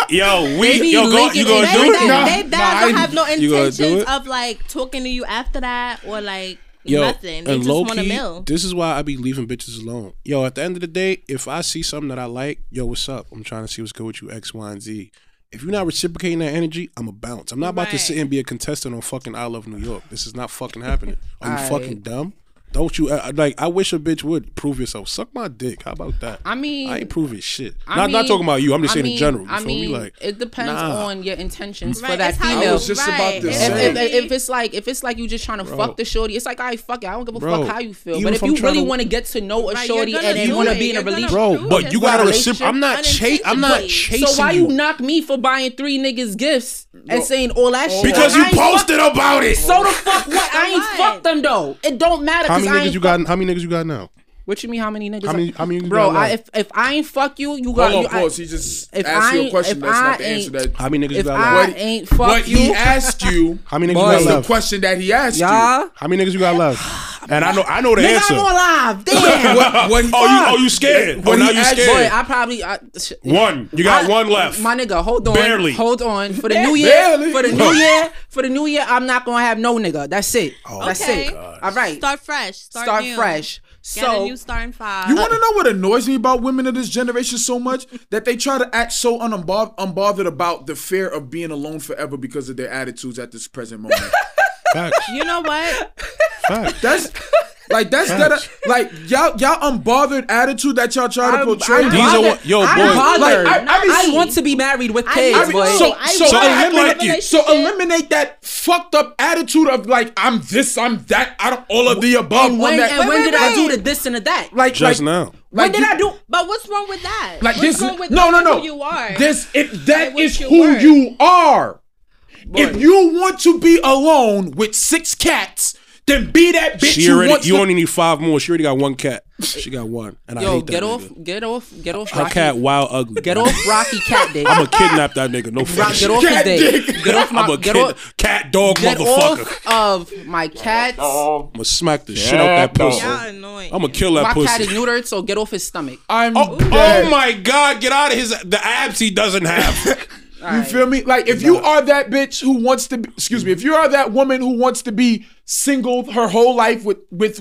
Yo, we They yo go, you gonna do they, it? everything. No, they no, that I- don't have no You gonna do intentions of like talking to you after that or like Yo, nothing. They and just want a low-key, meal. This is why I be leaving bitches alone. Yo, at the end of the day, if I see something that I like, yo, what's up? I'm trying to see what's good with you, X, Y, and Z. If you're not reciprocating that energy, I'm a bounce. I'm not about to sit and be a contestant on fucking I Love New York. This is not fucking happening. Are you Aight. fucking dumb? Don't you uh, like? I wish a bitch would prove yourself. Suck my dick. How about that? I mean, I ain't proving shit. I not not talking about you. I'm just I saying mean- in general. You I feel mean, me? Like it depends nah. on your intentions for that it's how you- female. I was just about to Right, say. if, it's if, if it's like if it's like you just trying to Bro. fuck the shorty, it's like I fuck it. I don't give a Bro, fuck how you feel. even But if if you really want to get to know a Right, shorty and then gonna want to be in a relationship, bro, but you got gotta a recipro- I'm not chasing. I'm not chasing so why you. you knock me for buying three niggas gifts and saying all that shit? because you posted about it. So the fuck what? I ain't what? fuck them though. It don't matter. Many niggas you got? How many niggas you got now? What you mean? How many niggas? How many- I- how many Bro, got I, if if I ain't fuck you, you got. Hold you, on, I- pause. He just if asked I you a question. That's I not the answer. ain't- That How many niggas you if got I left? ain't fuck what you, he asked you How many niggas Boy. you was got the question that he asked y'all. How many niggas you got left? And I know I know the Nigga, answer. I'm on live. Damn. What, what Oh, you oh you scared? What oh, now you asked- Boy. I probably I, sh- one. You got I- one left. My nigga, hold on. Barely. Hold on. For the new year, Barely. for the new year, for the new year, I'm not gonna have no nigga. That's it. Oh, That's Okay. it. All right. Start fresh. Start, Start new. fresh. Get a So new starting five. You want to know what annoys me about women of this generation so much? that they try to act so unbothered, unbothered about the fear of being alone forever because of their attitudes at this present moment. Facts. You know what? Facts. That's like that's that like y'all y'all unbothered attitude that y'all try to portray. I'm These are bothered. what- yo, I'm boy. bothered. Like, I- I mean- I want to be married with I kids, mean, boy. so I so want eliminate relationship. so eliminate that fucked up attitude of like I'm this I'm that I don't all of the above. and on when, that, and when wait, did I do the this and the that? like Just like, now. when like did you- I do? But what's wrong with that? Like what's this? wrong with no, no, knowing no. Who you are. This if that And what is you who were. you are. If you want to be alone with six cats, then be that bitch She who already. wants You to. only need five more. She already got one cat. She got one, and I Yo, hate that get nigga. off, get off, get off. Her Rocky, cat wild ugly. Get off Rocky cat dick. I'ma kidnap that nigga. No Rock, fucking get shit. off his Cat dick. dick. Get off my. I'm a Get kid, off. cat dog Get motherfucker. off of my cats. I'ma smack the shit out that pussy. Y'all annoying. I'ma kill that My pussy. cat is neutered, so get off his stomach. I'm Oh, dead. oh my god, get out of his the abs he doesn't have. You feel me? Like if you are that bitch who wants to, be, excuse me, if you are that woman who wants to be single her whole life with with,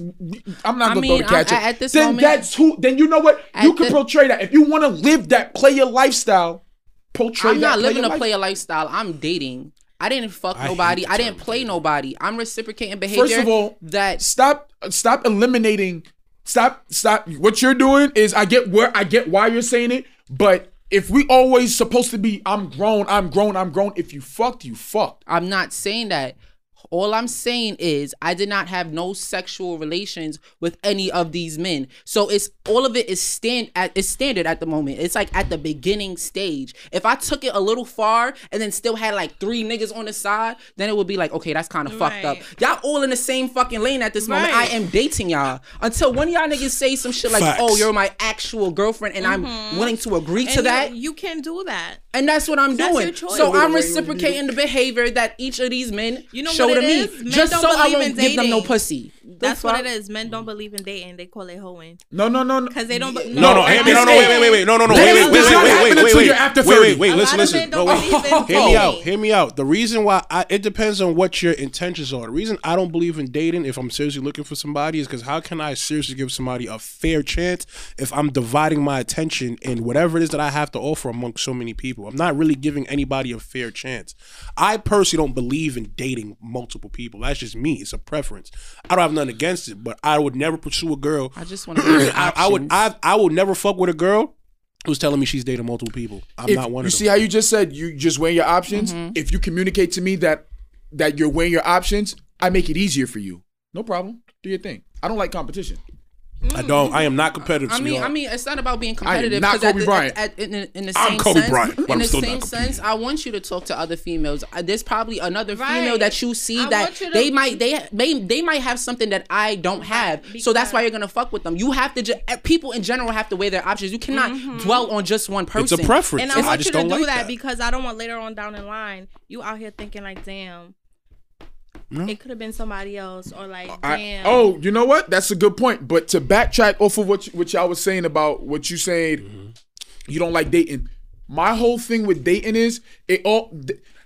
I'm not I gonna mean, throw the cat. I'm- shit. at this then moment- that's who. Then you know what? You can the- portray that if you want to live that player lifestyle. Portray I'm that not living player a life- player lifestyle. I'm dating. I didn't fuck I nobody. I didn't play dating. nobody. I'm reciprocating behavior. First of all, that stop stop eliminating stop stop what you're doing is I get where I get why you're saying it, but if we always supposed to be I'm grown, I'm grown, I'm grown, if you fucked, you fucked. I'm not saying that. All I'm saying is I did not have no sexual relations with any of these men. So it's all of it is stand at is standard at the moment. It's like at the beginning stage. If I took it a little far and then still had like three niggas on the side, then it would be like, okay, that's kind of fucked up. Y'all all in the same fucking lane at this moment. I am dating y'all. Until one of y'all niggas say some shit like, oh, Facts. oh, you're my actual girlfriend and I'm mm-hmm. willing to agree And to you- that. You, can do that. And that's what I'm That's doing. your choice. So I'm wait, wait, reciprocating the behavior that each of these men You know show what to me, is? Men just so I believe won't give them no pussy. That's The what it is. Men don't believe in dating. They call it hoeing. No, no, no, no. Because they don't. be- No, no, at hear me. No, no, this wait, wait, wait, wait. No, no, no. This Wait, wait, is wait, not wait, wait, happening wait, until wait. you're after Wait, wait, 30. wait. A Listen, lot of listen. men No, don't wait. believe in Hear me out. dating. Hear me out. The reason why I, it depends on what your intentions are. The reason I don't believe in dating if I'm seriously looking for somebody is because how can I seriously give somebody a fair chance if I'm dividing my attention in whatever it is that I have to offer among so many people? I'm not really giving anybody a fair chance. I personally don't believe in dating multiple people. That's just me. It's a preference. I don't have nothing against it, but I would never pursue a girl. I just want to. I, I would. I I would never fuck with a girl who's telling me she's dating multiple people. I'm If- not one you of see how you just said you just weigh your options? Mm-hmm. If you communicate to me that that you're weighing your options, I make it easier for you. No problem. Do your thing. I don't like competition. I don't. I am not competitive. I mean, sweetheart. I mean, it's not about being competitive. not 'cause at Kobe the- Bryant. At, at, in, in the I'm same Kobe sense, Bryant, but in I'm the still same not sense, I want you to talk to other females. Uh, There's probably another Right. female that you see I that want you to- they might they may they might have something that I don't have. so that's why you're gonna fuck with them. You have to. Ju- eh, people in general have to weigh their options. You cannot Mm-hmm. dwell on just one person. it's a preference. And I, I want just you to don't do like that, that. because I don't want later on down the line you out here thinking like, damn, it could have been somebody else, or like, I, damn. oh, you know what? That's a good point. But to backtrack off of what you, what y'all was saying about what you said, Mm-hmm. you don't like dating. My whole thing with dating is it all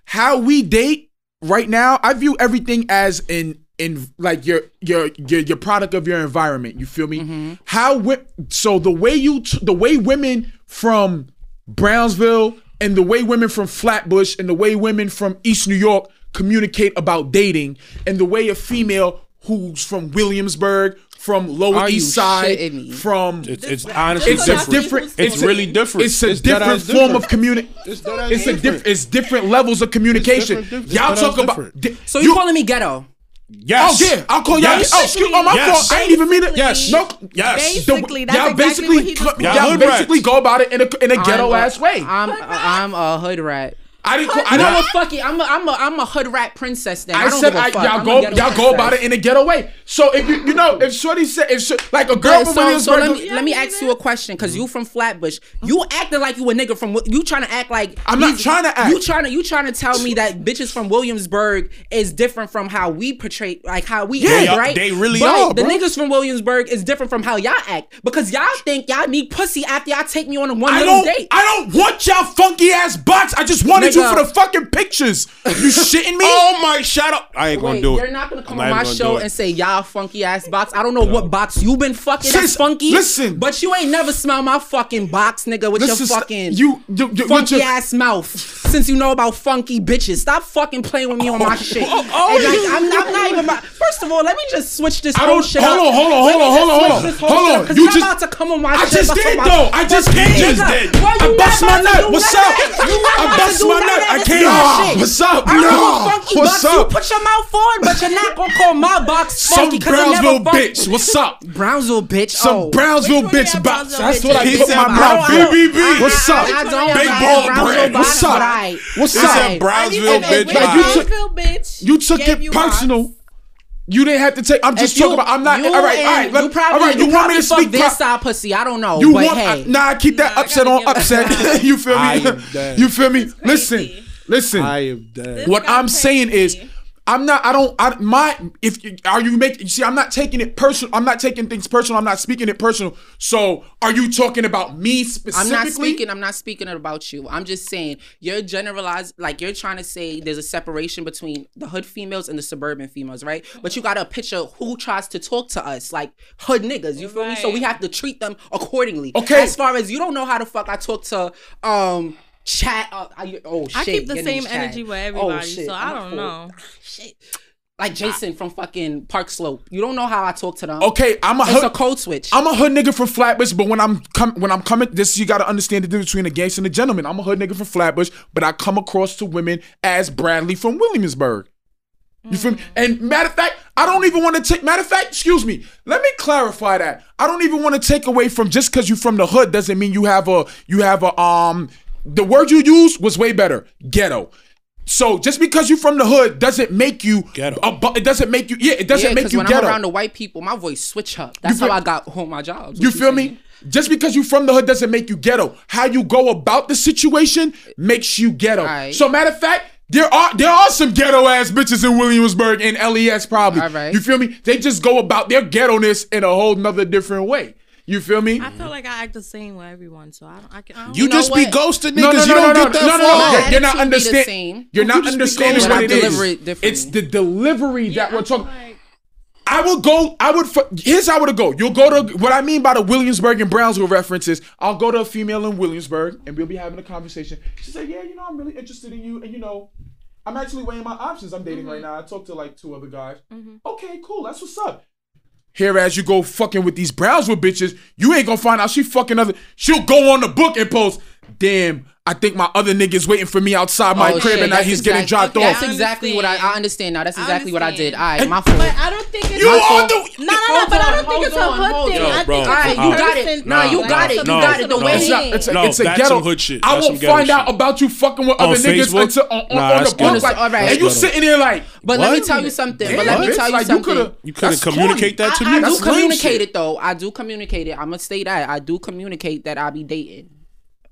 how we date right now. I view everything as in in like your your your your product of your environment. You feel me? Mm-hmm. How wi- so the way you t- the way women from Brownsville and the way women from Flatbush and the way women from East New York communicate about dating and the way a female who's from Williamsburg, from Lower Are East Side, from It's, it's honestly it's different. different. It's really different. It's a It's different form different. of communication. It's dead ass It's a different. different. It's different levels of communication. different, different. Y'all talk about. different. So you, calling me ghetto? Yes. Oh yeah, I'll call y'all. Yes. Oh, excuse, oh my Yes. fault. I ain't even mean it. Yes. No. Yes. Basically, that's y'all exactly basically, what he just y'all Y'all basically go about it in a in a ghetto a- ass way. I'm I'm a hood rat. I didn't. Call, I I'm a didn't. fucking I'm a I'm a I'm a hood rat princess. Then I, I don't said give a I, fuck. y'all I'm go y'all go about it in a ghetto way. So if you you know if Shorty said if Shor- like a girl Good, from so, so let me Yeah, let me ask you a question because you mm-hmm. from Flatbush. You acting like you a nigga from you trying to act like I'm not trying to act. You trying to you trying to tell me that bitches from Williamsburg is different from how we portray like how we Yeah, act, y'all- right? they really but are, The bro. niggas from Williamsburg is different from how y'all act because y'all think y'all need pussy after y'all take me on a one I don't date. I don't want y'all funky ass box. I just wanted you for the fucking pictures. You shitting me? Oh my! Shut up! I ain't gonna Wait, do it. you're not gonna come I'm on my show and say y'all funky ass box. I don't know what box you been fucking that's funky. listen. but you ain't never smell my fucking box, nigga, with Listen, your fucking you, you, you funky your- ass mouth. Since you know about funky bitches, stop fucking playing with me on my oh, shit. oh, oh And, like, I'm, I'm not even. About, first of all, let me just switch this whole shit. hold up. on, hold on, hold on, hold on, hold on. Hold on. You just- about to come on my show. I just did though. I just did. nigga. Why I bust my about nut. What's up? of that? You not I bust my none nut. of I can't. It's my Ah, shit. what's up? I don't No. funky What's box. up? You put your mouth on, but you're not gonna call my box funky because it never Brownsville bitch. What's up? Brownsville bitch. Some oh. Brownsville bitch box. That's what I put my mouth Brown- in. BBB. What's up? I, I don't Big ball Brownsville brand. box, What's up? What's up? Brownsville bitch. You took- Brownsville bitch You took gave it personal. You didn't have to take. I'm just If you- talking about. I'm not. you all right, all right. and- Let, you probably, all right. You, want me to speak? this pro- side pussy. I don't know. You but want? hey, nah, keep that Nah, upset on upset. you feel I me? am dead. You feel me? Listen, listen. I am dead. This what I'm saying is, crazy. I'm not. I don't. I my. If you- are you making? You see, I'm not taking it personal. I'm not taking things personal. I'm not speaking it personal. So, are you talking about me specifically? I'm not speaking. I'm not speaking about you. I'm just saying you're generalized. Like you're trying to say there's a separation between the hood females and the suburban females, right? But you got a picture who tries to talk to us like hood niggas. You feel me? So we have to treat them accordingly. Okay. As far as you don't know how the fuck I talk to um chat. Uh, I, oh shit. I keep the your same energy with Oh, everybody, shit. so I I'm a don't know. Shit. Like Jason from fucking Park Slope. You don't know how I talk to them. Okay, I'm a It's hood. a code switch. I'm a hood nigga from Flatbush, but when I'm com- when I'm coming, this you gotta understand the difference between a gangster and a gentleman. I'm a hood nigga from Flatbush, but I come across to women as Bradley from Williamsburg. You feel me? And matter of fact, I don't even want to take. Matter of fact, excuse me. Let me clarify that. I don't even want to take away from just because you're from the hood doesn't mean you have a you have a um. The word you used was way better. Ghetto. So just because you're from the hood doesn't make you Ghetto. A, it doesn't make you. Yeah, it doesn't yeah, make because you when ghetto. I'm around the white people, my voice switch up. That's feel- how I got all my jobs. You What feel saying? me? Just because you're from the hood doesn't make you ghetto. How you go about the situation makes you ghetto. Alright. So matter of fact, there are there are some ghetto ass bitches in Williamsburg and LES probably. Alright. You feel me? They just go about their ghetto-ness in a whole nother different way. You feel me? I feel like I act the same with everyone, so I don't. I can. I don't You know just be what? ghosting niggas. No, no, you don't no, get that no, no, no, far. no. You're, you're not Attitude be the understanding. You're not You understanding what I it is. deliver it. It's the delivery that I we're talking. like- I will go. I would. Here's how I would go. You'll go to what I mean by the Williamsburg and Brownsville references. I'll go to a female in Williamsburg, and we'll be having a conversation. She said, "Yeah, you know, I'm really interested in you, and you know, I'm actually weighing my options. I'm dating mm-hmm. right now. I talked to like two other guys. Mm-hmm. Okay, cool. That's what's up." Here, as you go fucking with these Brownsville bitches, you ain't gonna find out she fucking other. She'll go on the book and post, "Damn, I think my other nigga's waiting for me outside my Oh, crib, shit, and now that's he's getting dropped okay, off." That's exactly what I, I understand. understand now. That's I exactly what I did. understand. All right, my fault. But I don't think it's. You my are the- No, no, no. Hold But I don't think hold it's a hood hold thing. on. I bro. think All right, it's you a got it. person- Nah, you got it. You got it. The personal way It's, he- not, thing. it's, a, No, it's a ghetto. hood shit. I won't find out about you fucking with other niggas Facebook? until on, on, Nah, on that's the ghetto. book. Like, All right. And you sitting there like, But let me tell you something. but let me tell you something. You, coulda- You couldn't communicate that to I, me. I do communicate it though. I do communicate it. I'm gonna say that I do communicate that I be dating.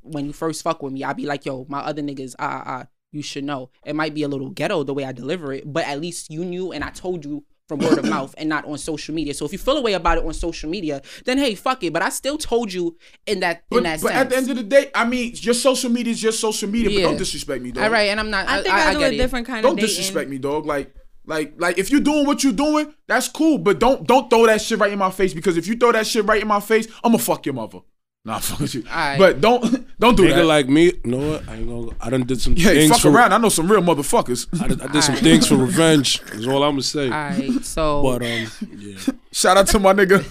When you first fuck with me, I be like, "Yo, my other niggas, ah, ah, ah, you should know." It might be a little ghetto the way I deliver it, but at least you knew, and I told you from word of mouth and not on social media. So if you feel a way about it on social media, then hey, fuck it. But I still told you in that in But, that but sense. at the end of the day, I mean, your social media is your social media. But don't disrespect me, dog. All right, and I'm not. I think I, I, do get a it. different kind of. Don't of dating. disrespect me, dog. Like, like, like, if you're doing what you're doing, that's cool. But don't don't throw that shit right in my face because if you throw that shit right in my face, I'ma fuck your mother. Nah, fuck with you. Alright. But don't don't do Nigga that. like me, you know what? I ain't gonna. I done did some yeah, things fuck for. around. I know some real motherfuckers. I did, I did some Alright. things for revenge. Is all I'm gonna say. All right, so But um, yeah. Shout out to my nigga.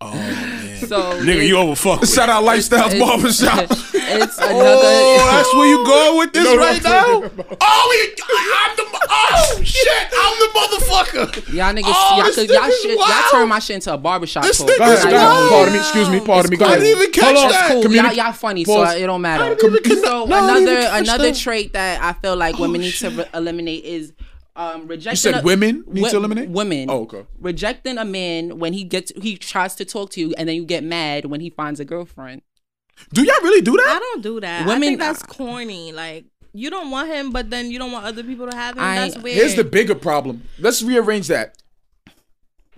Oh man, so nigga, you over fuck. Shout out Lifestyles Barbershop. it's oh, another. Oh, that's where you going with this No, no, right now? no, no. Oh, we, I'm the. Oh shit, I'm the motherfucker. Y'all niggas, Oh, y'all, this could, y'all, shit, y'all turn my shit into a barbershop This talk. nigga's Go go Pardon me. Excuse me. Pardon me. Go cool. I ahead. didn't even catch Hold on. that. Cool. Communi- Y'all, y'all funny, Pause. so it don't matter. didn't even so no, I didn't another even catch another that. trait that I feel like women oh, need to re- eliminate is um, rejecting. You said a- women need wo- to eliminate? women. Oh, okay. Rejecting a man when he gets he tries to talk to you, and then you get mad when he finds a girlfriend. Do y'all really do that? I don't do that. I Women- think that's corny. Like you don't want him, but then you don't want other people to have him. I- that's weird. Here's the bigger problem. Let's rearrange that.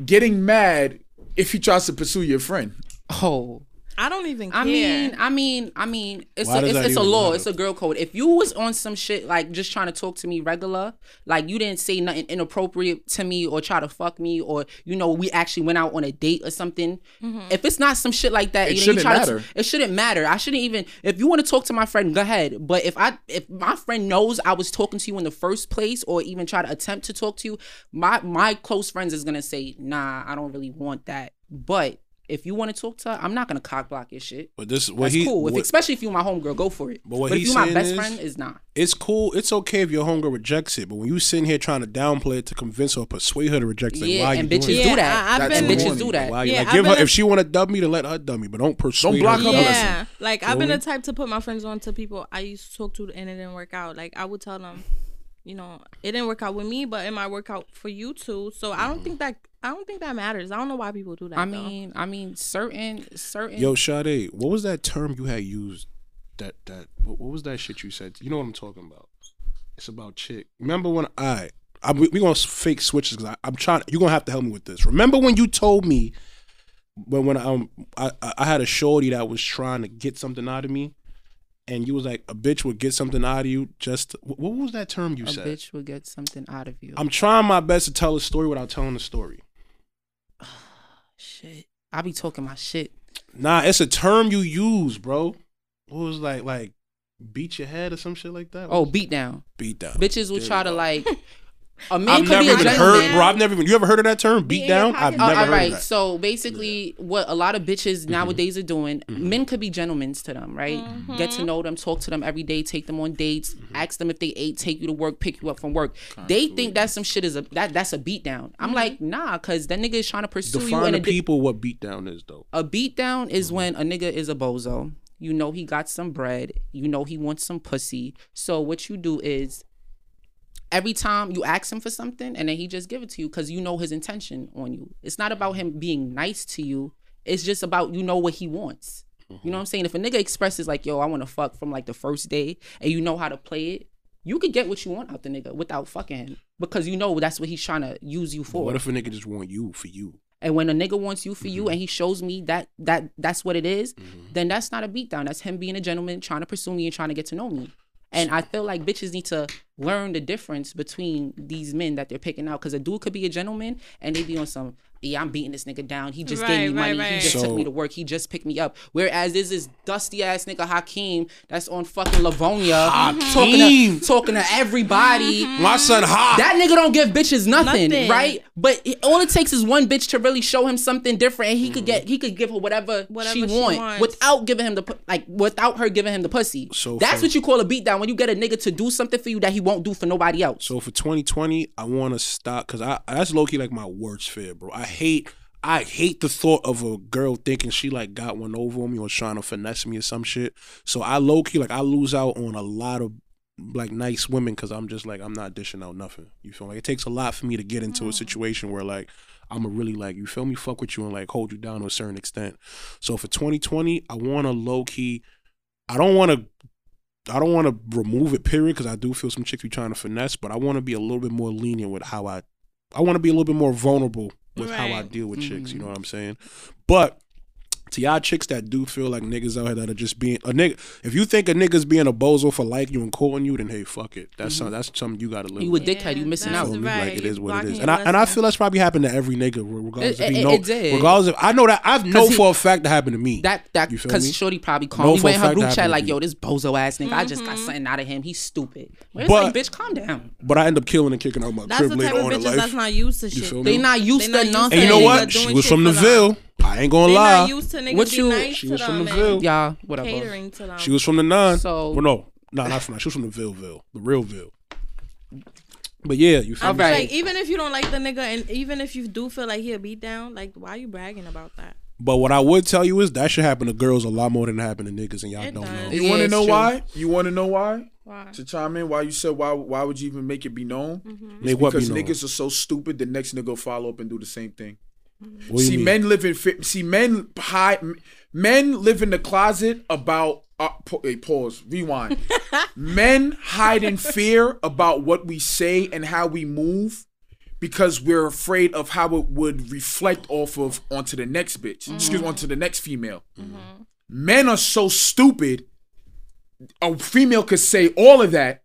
Getting mad if he tries to pursue your friend. Oh. I don't even care. I mean, I mean, I mean, it's Why a, it's, it's a law. matter? It's a girl code. If you was on some shit like just trying to talk to me regular, like you didn't say nothing inappropriate to me or try to fuck me, or you know we actually went out on a date or something. Mm-hmm. If it's not some shit like that, It you know, shouldn't you try matter. To, it shouldn't matter. I shouldn't even. If you want to talk to my friend, go ahead. But if I if my friend knows I was talking to you in the first place, or even try to attempt to talk to you, my my close friends is gonna say, Nah, I don't really want that. But if you want to talk to her, I'm not gonna cock block your shit. But this, what That's he, cool. If, what- especially if you're my homegirl, go for it. But what if he's you my best is- friend, is not. it's cool. It's okay if your homegirl rejects it, but when you sitting here trying to downplay it to convince her or persuade her to reject it, like, Yeah, why and you bitches doing do that? Yeah. I- I've been- bitches do that. Why Yeah, like give her a- if she want to dub me, then let her dub me, but don't persuade block her. her. to listen. Yeah, like I've been the type to put my friends on to people I used to talk to and it didn't work out. Like I would tell them, you know, it didn't work out with me, but it might work out for you too. So I don't think that I don't think that matters. I don't know why people do that. I though. mean, I mean, certain, certain. Yo, Sade, what was that term you had used? That that what, what was that shit you said? You know what I'm talking about? It's about chick. Remember when I I we we gonna fake switches because I'm trying. You're gonna have to help me with this. Remember when you told me when when um I I I had a shorty that was trying to get something out of me, and you was like a bitch would get something out of you. Just what was that term you a said? A bitch would get something out of you. I'm trying my best to tell a story without telling the story. shit. I be talking my shit. Nah, it's a term you use, bro. What was like like beat your head or some shit like that? Oh, beat down. beat down. Bitches will There try to like. A man I've could never be a even gentleman. heard, bro. I've never even. You ever heard of that term? Beat in down? I've pocket. Uh, never all heard right. of that. Mm-hmm. So basically, what a lot of bitches nowadays are doing, men could be gentlemen to them, right? Mm-hmm. Get to know them, talk to them every day, take them on dates, Mm-hmm. ask them if they ate, take you to work, pick you up from work. They think that some shit is a that that's a beat down. I'm like, nah, cause that nigga is trying to pursue you Define and to di- people what beat down is, though. a beat down Mm-hmm. is when a nigga is a bozo. You know he got some bread. You know he wants some pussy. So what you do is every time you ask him for something and then he just give it to you because you know his intention on you. It's not about him being nice to you. It's just about you know what he wants. You know what I'm saying? If a nigga expresses like, yo, I want to fuck from like the first day and you know how to play it, you could get what you want out the nigga without fucking him. Because you know that's what he's trying to use you for. What if a nigga just want you for you? And when a nigga wants you for you Mm-hmm. and he shows me that that that's what it is, then that's not a beatdown. That's him being a gentleman, trying to pursue me and trying to get to know me. And I feel like bitches need to learn the difference between these men that they're picking out. Cause a dude could be a gentleman and they be on some, yeah, I'm beating this nigga down. He just gave me Right, right, money. He right. just took me to work. He just picked me up. Whereas this is dusty ass nigga Hakeem that's on fucking Livonia talking Hakeem. to talking to everybody. Mm-hmm. My son hot. That nigga don't give bitches nothing, Nothing. right? But it, all it takes is one bitch to really show him something different, and he could mm-hmm. get he could give her whatever, Whatever she, she want wants. without giving him the like without her giving him the pussy. So that's for- what you call a beatdown when you get a nigga to do something for you that he won't do for nobody else. So for 2020, I want to stop because I that's low key like my worst fear, bro. I hate I hate the thought of a girl thinking she like got one over on me or trying to finesse me or some shit. So I low key like I lose out on a lot of like nice women because I'm just like I'm not dishing out nothing. You feel like it takes a lot for me to get into a mm. situation where like I'm a really like you feel me fuck with you and like hold you down to a certain extent. So for 2020, I want to low key. I don't want to I don't want to remove it, period, because I do feel some chicks be trying to finesse, but I want to be a little bit more lenient with how I, I want to be a little bit more vulnerable with how I deal with chicks. You know mm-hmm. what I'm saying? But to y'all chicks that do feel like niggas out here that are just being a nigga. If you think a nigga's being a bozo for liking you and calling you, then hey, fuck it. That's some, that's something you gotta live You with. a dickhead. You missing that's out. feel me? right. Like it is what it Blocking is, and I and I feel that's probably happened to every nigga, regardless It- if he it- know, it did. regardless if I know that I know he- for a fact that happened to me. That that You feel because? Shorty probably Know called me went in her group chat like, yo, this bozo ass nigga. I just Mm-hmm. got something out of him. He's stupid. It's But- like, bitch, calm down. but I end up killing and kicking out my That's crib the later type of on in bitches life. that's not used to shit. They not used to not used to nothing. and you know what? doing She was from the. Ville. I ain't gonna They lie. not used to niggas What be you- nice She to was them from the and Ville. Yeah, whatever. catering to them. She was from the nine. So- well, no, no, not from that. She was from the Villeville, the real Ville. But yeah, you feel I me? Right. like even if you don't like the nigga, and even if you do feel like he a beat down, like why are you bragging about that? But what I would tell you is that should happen to girls a lot more than it happen to niggas, and y'all It don't does. know. You Yeah, want to know true. why? You want to know why? Why? To chime in, why you said why? Why would you even make it be known? Mm-hmm. Make what be Because known? niggas are so stupid. The next nigga will follow up and do the same thing. See, men live in see men hide. Men live in the closet about. Uh, hey, pause. Rewind. men hide in fear about what we say and how we move because we're afraid of how it would reflect off of onto the next bitch. Excuse me, onto the next female. Men are so stupid. A female could say all of that,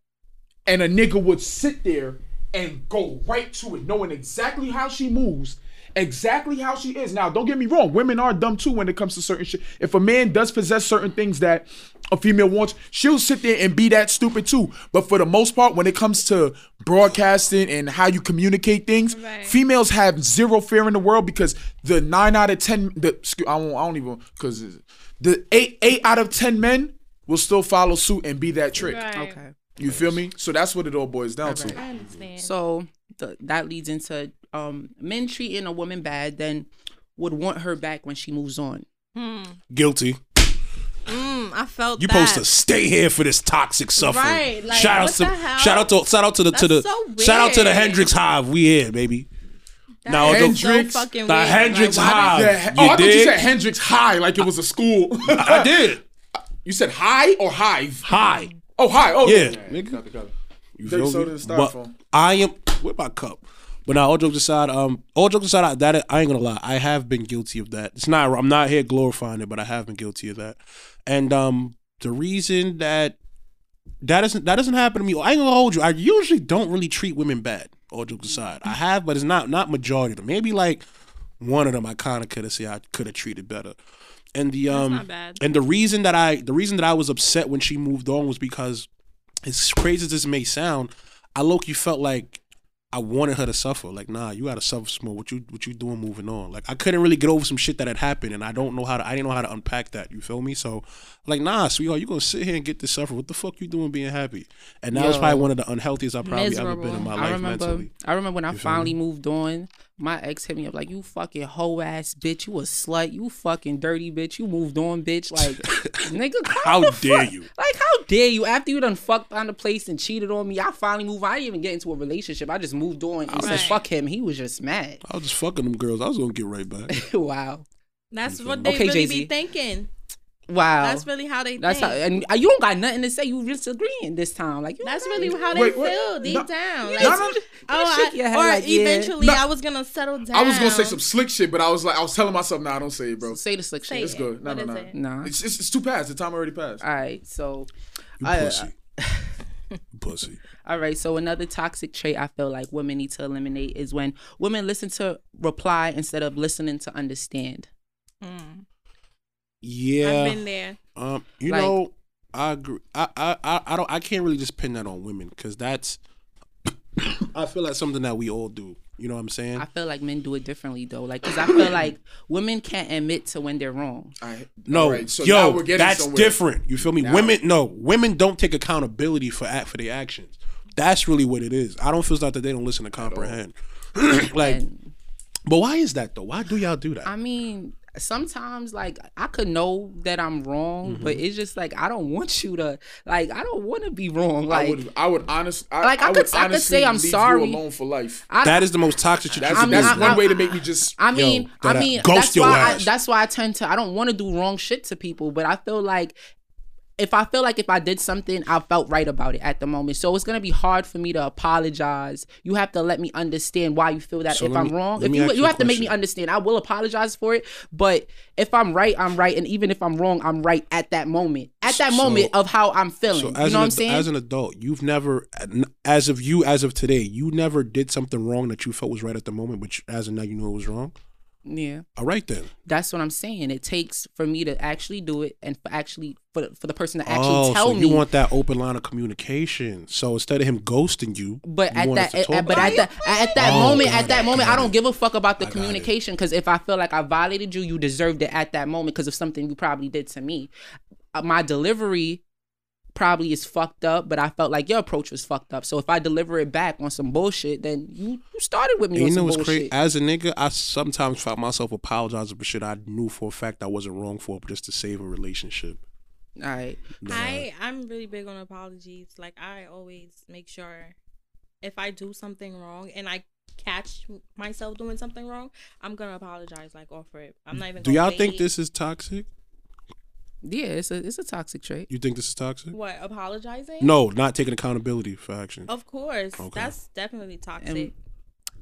and a nigga would sit there and go right to it, knowing exactly how she moves, exactly how she is. Now, don't get me wrong, women are dumb too when it comes to certain shit. If a man does possess certain things that a female wants, she'll sit there and be that stupid too. But for the most part, when it comes to broadcasting and how you communicate things, Right. females have zero fear in the world because the nine out of ten, the excuse- I don't, I don't even because the eight eight out of ten men will still follow suit and be that trick. Right. Okay. You feel me? So that's what it all boils down to. I understand. So the, that leads into um, men treating a woman bad, then would want her back when she moves on. Guilty. Mm, I felt You that. supposed to stay here for this toxic suffering. Right, like, shout out what to the hell? shout out to shout out to the to the so shout out to the. Hendrix Hive. We here, baby. That Now, is Hendrix- so fucking the weird. Hendrix Like, why Hive. did- Yeah, You oh, I thought you dig? said Hendrix High like it was a school. I did. You said high or hive? Hi. Oh, high. Oh, Yeah, Got nigga. it, got it. You Dirty feel soda me? and But styrofoam. I am with my cup. But now, all jokes aside, um, all jokes aside, I- that I ain't gonna lie, I have been guilty of that. It's not, I'm not here glorifying it, but I have been guilty of that. And um, the reason that that doesn't that doesn't happen to me, I ain't gonna hold you. I usually don't really treat women bad. All jokes aside, I have, but it's not not majority of them. Maybe like one of them, I kind of could have said I could have treated better. And the um, and the reason that I the reason that I was upset when she moved on was because as crazy as this may sound, I low key felt like I wanted her to suffer. Like, nah, you gotta suffer some more. What you what you doing moving on? Like I couldn't really get over some shit that had happened and I don't know how to I didn't know how to unpack that. You feel me? So like, nah, sweetheart, you gonna sit here and get this suffer. What the fuck you doing being happy? And that was probably one of the unhealthiest I've probably ever been in Miserable. my I life remember mentally. I remember when I You finally moved on, my ex hit me up like, You fucking hoe ass bitch, you a slut, you fucking dirty bitch, you moved on, bitch. Like nigga, How the dare fuck- you. Like how dare you? After you done fucked on the place and cheated on me, I finally moved on. I didn't even get into a relationship. I just moved on and said fuck him. He was just mad. I was just fucking them girls. I was gonna get right back. wow. That's what they Okay, really Jay-Z. be thinking. Wow. That's really how they That's how, think. and you don't got nothing to say. You disagreeing this time. Like That's don't really how they Wait, wait, feel deep no- down. no, Like, no, oh, shake I, your head or like, yeah. eventually No. I was gonna settle down. I was gonna say some slick shit, but I was like, I was telling myself, "No, nah, don't say it, bro. Say the slick Say shit. It's it. good. No, What no, is no. it? Nah. It's, it's it's too past. The time already passed. All right. So You I- pussy. You pussy. All right, so another toxic trait I feel like women need to eliminate is when women listen to reply instead of listening to understand. Mm. Yeah. I've been there. Um, you Like- know, I agree. I, I, I, I don't. I can't really just pin that on women because that's. I feel like something that we all do. You know what I'm saying? I feel like men do it differently though, like because I feel like women can't admit to when they're wrong. I, no, all right, so now yo, we're that's somewhere. different. You feel me? Now- Women, no, women don't take accountability for act for their actions. That's really what it is. I don't feel like that they don't listen to comprehend. like, And but why is that though? Why do y'all do that? I mean, sometimes like I could know that I'm wrong, Mm-hmm. but it's just like I don't want you to like I don't want to be wrong. I Like would, I would honestly, I, Like, I I, could- would I could say I'm leave sorry. you alone for life. I, that is the most toxic shit. That's, can mean, that's I- one I- way to make me just. I mean, Yo, I mean, ghost that's your why I, that's why I tend to I don't want to do wrong shit to people, but I feel like if I feel like if I did something, I felt right about it at the moment. So it's gonna be hard for me to apologize. You have to let me understand why you feel that. So if I'm me- wrong, if you you you have to make me understand. I will apologize for it. But if I'm right, I'm right. And even if I'm wrong, I'm right at that moment. At that So- moment of how I'm feeling. So you know what I'm saying? as an adult, you've never, as of you, as of today, you never did something wrong that you felt was right at the moment, but as of now you know it was wrong. Yeah. All right then. That's what I'm saying. It takes for me to actually do it and for actually for the, for the person to actually oh, tell so me. you want that open line of communication. So instead of him ghosting you, But you at that, at, but at that, at that Oh, moment, at that moment, I don't give a fuck about the I communication. Because if I feel like I violated you, you deserved it at that moment because of something you probably did to me. Uh, my delivery probably is fucked up, but I felt like your approach was fucked up. So if I deliver it back on some bullshit, then you, you started with me And on you know some what's crazy? As a nigga, I sometimes found myself apologizing for shit I knew for a fact I wasn't wrong for, just to save a relationship. All right. I I'm really big on apologies. Like I always make sure if I do something wrong and I catch myself doing something wrong, I'm gonna apologize like offer it. I'm not even. Do gonna y'all think wait. this is toxic? Yeah, it's a it's a toxic trait. You think this is toxic? What apologizing? No, not taking accountability for action. Of course, Okay. that's definitely toxic. And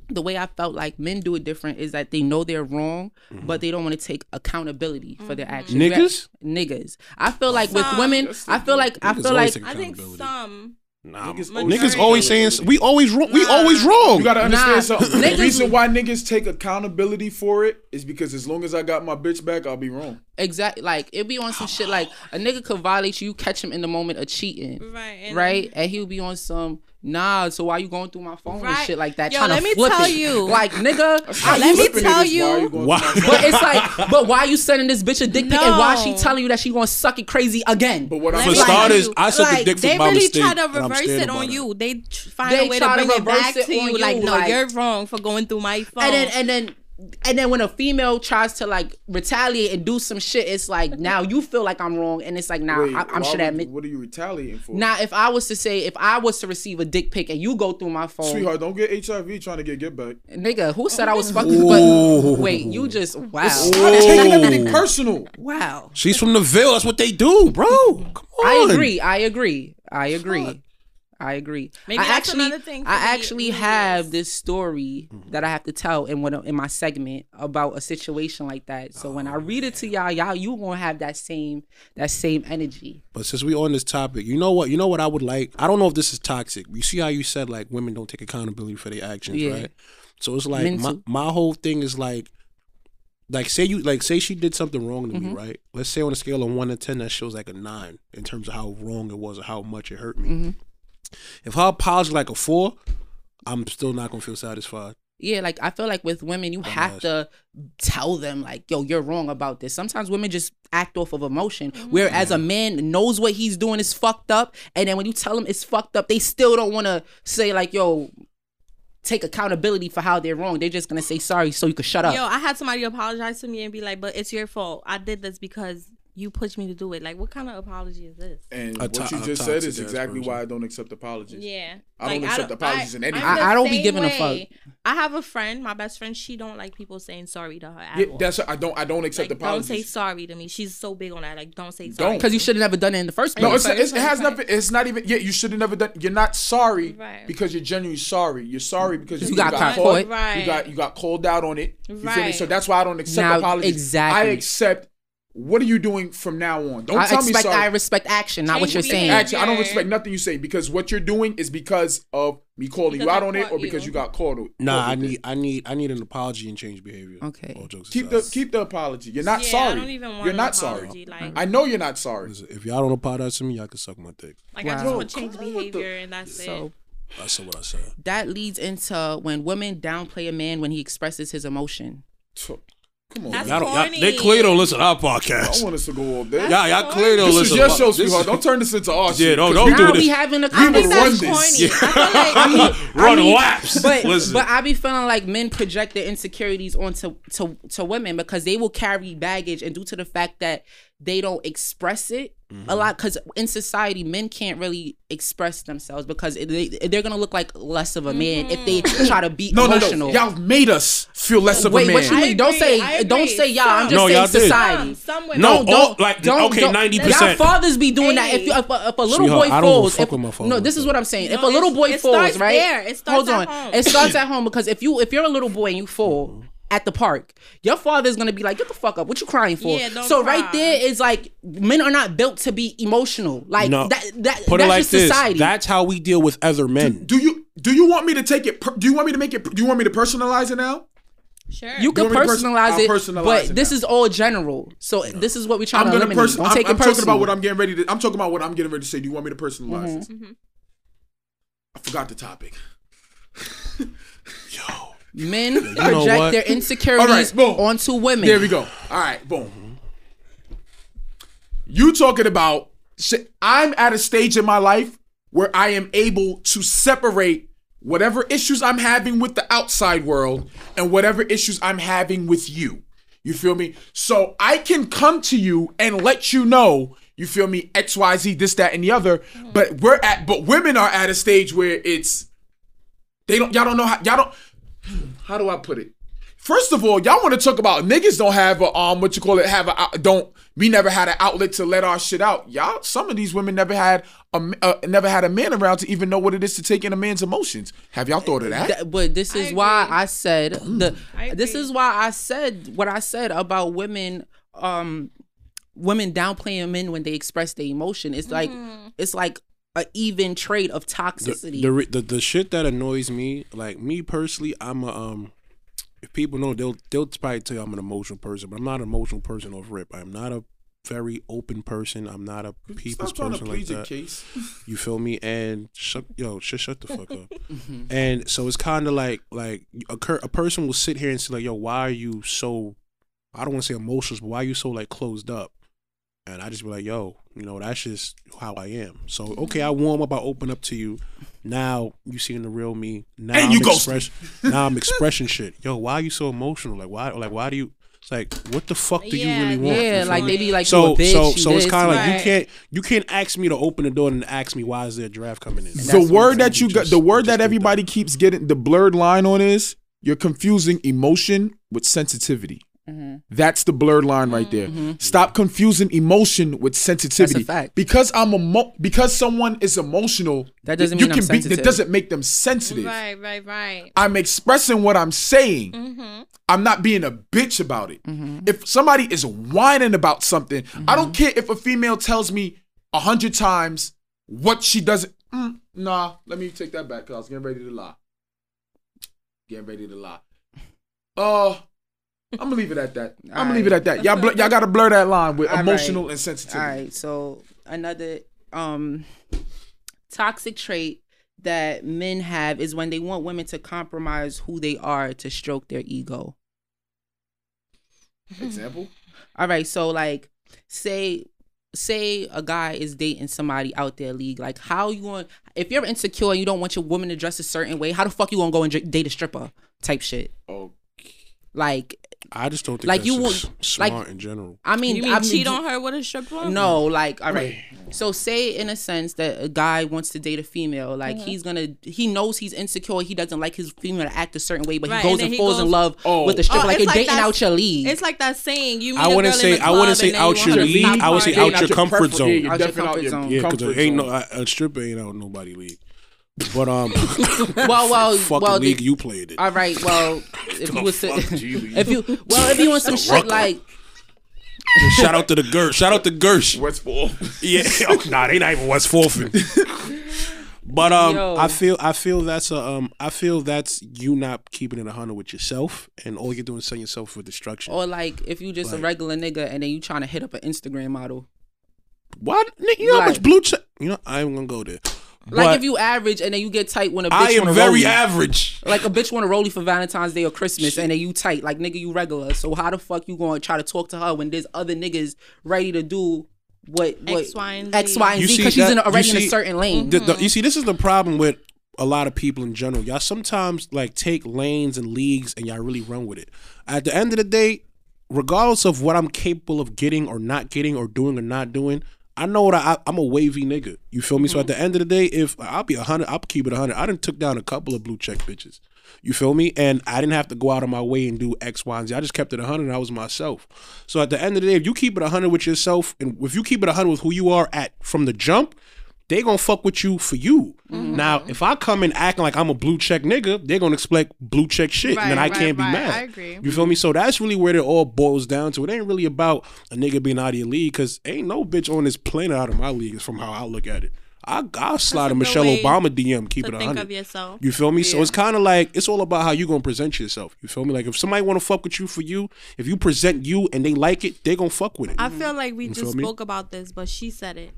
the way I felt like men do it different is that they know they're wrong, but they don't want to take accountability for their actions. Mm-hmm. Niggas? niggas. I feel like with women, I feel like I feel like I think some. Nah, Niggas niggas, always- always saying we always wrong. We always wrong. You gotta understand Nah, something. the reason why niggas take accountability for it is because as long as I got my bitch back, I'll be wrong. exactly like it be on some shit like a nigga could violate you, you catch him in the moment of cheating, Right. And right? And he'll be on some nah. So why you going through my phone and shit like that? Yo, trying let to me flip tell it. you. like nigga. I- Let me tell niggas, why you- Why- through but it's like, but why you sending this bitch a dick pic and why she telling you that she gonna suck it crazy again? But what I'm For saying- tell starters, you, I suck a dick for they my really mistake, try to reverse it on it. you. They find They a way try to to it reverse back it to on you. Like, no, like- you're wrong for going through my phone. and then and then and then when a female tries to like retaliate and do some shit, it's like now you feel like I'm wrong, and it's like now Wait, I, I'm why should would- admit. What are you retaliating for? Now, if I was to say, if I was to receive a dick pic and you go through my phone, Sweetheart, don't get HIV trying to get get back. nigga, who said I was fucking? Ooh. But wait, you just wow, Stop taking everything personal. wow. She's from the Ville. That's what they do, bro. Come on. I agree. I agree. I agree. I agree. Maybe I that's actually, another thing for I actually millennials. have this story that I have to tell in one of, in my segment about a situation like that. So when I read it to y'all, y'all you gonna have that same that same energy. But since we on this topic, you know what? You know what I would like. I don't know if this is toxic. You see how you said like women don't take accountability for their actions, Yeah. right? So it's like my, my whole thing is like, like say you like say she did something wrong to Mm-hmm. me, right? Let's say on a scale of one to ten, that shows like a nine in terms of how wrong it was or how much it hurt me. Mm-hmm. If her apology like a four, I'm still not gonna feel satisfied. Yeah, like I feel like with women, you have Dumbass. to tell them like, "Yo, you're wrong about this." Sometimes women just act off of emotion, mm-hmm. whereas a man knows what he's doing is fucked up, and then when you tell him it's fucked up, they still don't want to say like, "Yo, take accountability for how they're wrong." They're just gonna say sorry so you can shut up. Yo, I had somebody apologize to me and be like, "But it's your fault. I did this because you pushed me to do it." Like, what kind of apology is this? And A what to- you a just said is exactly why I don't accept apologies. Yeah, I don't accept apologies in anything. I'm the I- I don't be same giving a way. I have a friend, my best friend. She don't like people saying sorry to her at Yeah, all. that's I don't I don't accept like, don't say sorry to me. She's so big on that. Like, don't say sorry. Don't. Because you should have never done it in the first place. No, it's, it's, it has nothing. It's not even. Yeah, you should have never done. You're not sorry Right. because you're genuinely sorry. You're sorry because you, You got got caught. caught. You got you got called out on it. You feel me? Right. So that's why I don't accept Now, apologies. exactly. I accept. What are you doing from now on? Don't I tell me sorry. I respect action, not what you're saying. behavior. Actually, I don't respect nothing you say because what you're doing is because of me calling Because you out I on it or because you. you got caught. on- Nah, caught I with it. need, I need, I need an apology and change behavior. Okay. All jokes keep the keep the apology. You're not Yeah, I sorry. don't even want you're an not apology, sorry. like- I know you're not sorry. Listen, if y'all don't apologize to me, y'all can suck my dick. Like, I just Wow. want to change behavior, and that's So it. I said what I said. that leads into when women downplay a man when he expresses his emotion. Come on, That's. Y'all don't, y'all, corny. they clearly don't listen to our podcast. I podcast. want us to go all day. Y'all, y'all clearly don't This listen. is your to- show, sweetheart. Don't turn this into our shit. don't- don't do Now this. we having a I think that's run corny. this. I feel like I mean, Run mean, laps. But Listen. but I be feeling like men project their insecurities onto to to women because they will carry baggage and due to the fact that they don't express it, a lot because in society men can't really express themselves because they, they're gonna look like less of a man if they mm-hmm. try to be No, no, emotional. no. Y'all made us feel less of Wait, a man. what you I mean? Don't say don't say y'all. I'm just No, saying y'all society. Some, some. No, Don't, all- like, don't, okay, 90%. Y'all fathers be doing that. If you, if a, if a little Sweetheart, boy I don't give a falls, if, what my father no, this is what I'm saying. if a little boy falls, right? there. It starts Hold on, home. it starts at home because if you if you're a little boy and you fall. At the park, your father's gonna be like, "Get the fuck up! What you crying for?" Yeah, so cry. right there is like, men are not built to be emotional. Like No. that. That Put that's it like just this. society. That's how we deal with other men. do you do you want me to take it? Per, do you want me to make it? Do you want me to personalize it now? Sure. you can want me to person- personalize I'll it, personalize but it this now. is all general. So this is what we're trying I'm to gonna eliminate. person. Don't I'm, take I'm it personal. talking about what I'm getting ready to. I'm talking about what I'm getting ready to say. Do you want me to personalize Mm-hmm. this? I forgot the topic. Men project their insecurities right, onto women. There we go. All right, boom. You talking about? shit, I'm at a stage in my life where I am able to separate whatever issues I'm having with the outside world and whatever issues I'm having with you. You feel me? So I can come to you and let you know. You feel me? X, Y, Z, this, that, and the other. But we're at. But women are at a stage where it's. They don't. Y'all don't know how. Y'all don't. How do I put it? First of all, y'all want to talk about niggas don't have a um what you call it have a don't we never had an outlet to let our shit out. Y'all, some of these women never had a m- uh, never had a man around to even know what it is to take in a man's emotions. Have y'all thought of that? Th- but this is I why. I said the. I This is why I said what I said about women. Um, women downplaying men when they express their emotion. It's like Mm-hmm. it's like a even trade of toxicity. the re- the the shit that annoys me, like me personally, I'm a um. If people know, they'll they'll probably tell you I'm an emotional person, but I'm not an emotional person off rip. I'm not a very open person. I'm not a people's Stop trying to person like plead your that. case. You feel me? And shut yo, shut shut the fuck up. Mm-hmm. and so it's kind of like like a cur- a person will sit here and say like, yo, why are you so? I don't want to say emotional, but why are you so like closed up? And I just be like, yo, you know, that's just how I am. So mm-hmm. okay, I warm up, I open up to you. Now you seeing the real me. Now And I'm you ghost me. express- Now I'm expressing shit. Yo, why are you so emotional? Like why? Like why do you? It's like what the fuck do Yeah, you really want? yeah, You like feel they be like, so you a bitch, so you so it's kind of like you can't you can't ask me to open the door and ask me why is there a draft coming in. The word that saying. you got, the word just that do that. everybody keeps getting the blurred line on is you're confusing emotion with sensitivity. Mm-hmm. That's the blurred line right there. Stop confusing emotion with sensitivity. fact. Because I'm emo- because someone is emotional. That doesn't you mean I'm can be. That doesn't make them sensitive. Right, right, right. I'm expressing what I'm saying. Mm-hmm. I'm not being a bitch about it. Mm-hmm. If somebody is whining about something, I don't care if a female tells me a hundred times what she doesn't. Mm, nah, let me take that back because I was getting ready to lie. Getting ready to lie. Uh, I'm gonna leave it at that. I'm gonna leave it at that. Y'all, blur, y'all gotta blur that line with All emotional right. and sensitivity. All right, so another um toxic trait that men have is when they want women to compromise who they are to stroke their ego. Example. All right, so like say say a guy is dating somebody out there league like how you want if you're insecure and you don't want your woman to dress a certain way how the fuck you gonna go and date a stripper type shit Oh, like I just don't think Like, that's you just won't- smart like- in general. i mean You mean I mean, cheat on her with a stripper? No, like all right. So say in a sense that a guy wants to date a female, like Mm-hmm. he's gonna he knows he's insecure, he doesn't like his female to act a certain way, but Right, he goes then and, he falls in love Oh. with the stripper, Oh, like you're like dating out your league. It's like that saying you meet I a wouldn't say- I wouldn't say out your want league, I would say out your comfort zone. Yeah, you're Out your definitely out comfort your zone. Yeah, because comfort ain't no a, a stripper ain't out nobody league. But um, well, well, fuck well, league the- you played it. all right. Well, if you was to, fuck G League. if you well, if you want some shit like Shout out to the Gersh. Shout out to Gersh. Westfall. Yeah, oh, nah, they not even West Forfin. But um, Yo. I feel I feel that's a um, I feel that's you not keeping it a hundred with yourself, and all you're doing is setting yourself for destruction. or like if you just a regular nigga and then you trying to hit up an Instagram model. What? Nigga, You know how much blue check? You know, I ain't gonna go there. Like But if you average and then you get tight when a bitch I am very roll average. Like a bitch want to roll you for Valentine's Day or Christmas, and then you tight, like nigga, you regular. So how the fuck you gonna try to talk to her when there's other niggas ready to do what, what X, Y, and Z. X, Y, and You Z because she's in a, you already in a certain lane. The- the- mm-hmm. you see, this is the problem with a lot of people in general. Y'all sometimes like take lanes and leagues and y'all really run with it. At the end of the day, regardless of what I'm capable of getting or not getting or doing or not doing, I know that I, I'm a wavy nigga. You feel me? So Mm-hmm. at the end of the day, if I'll be a hundred, I'll keep it a hundred. I done took down a couple of blue check bitches. You feel me? And I didn't have to go out of my way and do X, Y, and Z. I just kept it a hundred. and I was myself. So at the end of the day, if you keep it a hundred with yourself, and if you keep it a hundred with who you are at from the jump, they gonna fuck with you for you. Mm-hmm. Now, if I come in acting like I'm a blue check nigga, they're gonna expect blue check shit, and then I Right, can't right, be mad. I agree. You feel me? So that's really where it all boils down to. It ain't really about a nigga being out of your league, cause ain't no bitch on this planet out of my league. Is from how I look at it. I I'll slide a a Michelle Obama DM, keep to it a think of hundred. yourself. You feel me? So it's kind of like it's all about how you gonna present yourself. You feel me? Like if somebody want to fuck with you for you, if you present you and they like it, they gonna fuck with it. I feel like we You feel just me? spoke about this, but she said it,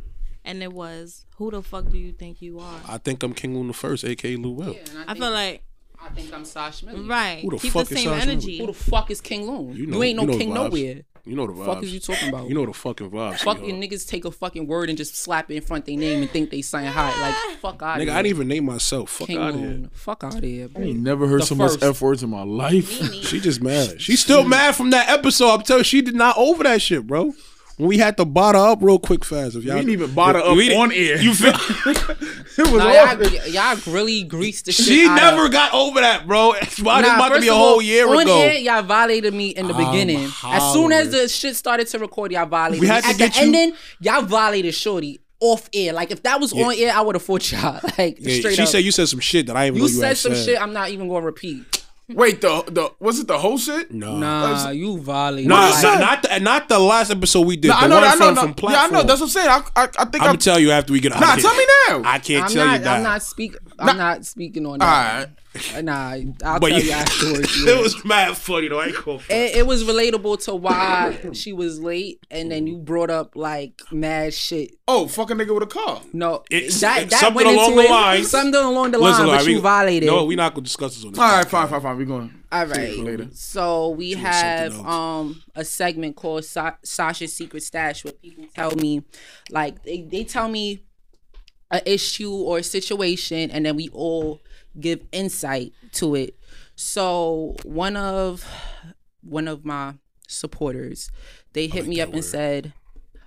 and it was, "Who the fuck do you think you are?" I think I'm King Loon the first, aka Lou Will. Yeah, and I feel like I think I'm Sash Millie. right. Who the Keep fuck the is same Sasha Millie? energy. Who the fuck is King Loon? You You, ain't no you know king nowhere. You know the vibes. Fuck is you talking about? You know the fucking vibes. Fucking niggas take a fucking word and just slap it in front of their name and think they saying hi. Like fuck out of Nigga, here. I didn't even name myself. Fuck King out of here. Fuck out of here. I ain't never heard The so much. F words in my life. She just mad. She's still mad from that episode. I'm telling you, she did not over that shit, bro. When we had to bottle up real quick fast. If y'all didn't even bottle up we didn't- on air. You feel? it was Nah, awful. y'all, y'all really greased the shit. she out never Of. got over that, bro. It's about, it's Nah, about to be a whole all, year on ago. Air, y'all violated me in the I'm beginning. As soon as the shit started to record, y'all violated We me. had to At get the you- ending, y'all violated Shorty off air. Like if that was on air, I would have fought y'all. Like Yeah, straight she up. said you said some shit that I didn't you know you said had some said. shit. I'm not even gonna repeat. Wait, the the was it the whole shit? No. Nah, you violated. Nah, Like, nah, not the, not the last episode we did. Nah, the I know, one that, I know, from, no, yeah, I know. That's what I'm saying. I, I, I think I'm I'm. gonna tell you after we get out. Nah, of tell here. me now. I can't I'm tell not. you that. I'm not speak. I'm not speaking on that. Uh, Nah, I'll But tell you- you afterwards. it was mad funny though. I ain't cool. it, it was relatable to why she was late, and then you brought up like mad shit. Oh, fucking nigga with a car. No, It's- that it's that something went along into the it, lines. Something along the Listen, line, alright, but we- you violated. No, we're not gonna discuss this on this. All right, podcast. fine, fine, fine. We going. All Save it right. for later. So we Doing have um a segment called Sa- Sasha's Secret Stash where people tell me, like they, they tell me a issue or a situation, and then we all give insight to it. So one of one of my supporters, they hit me up and said,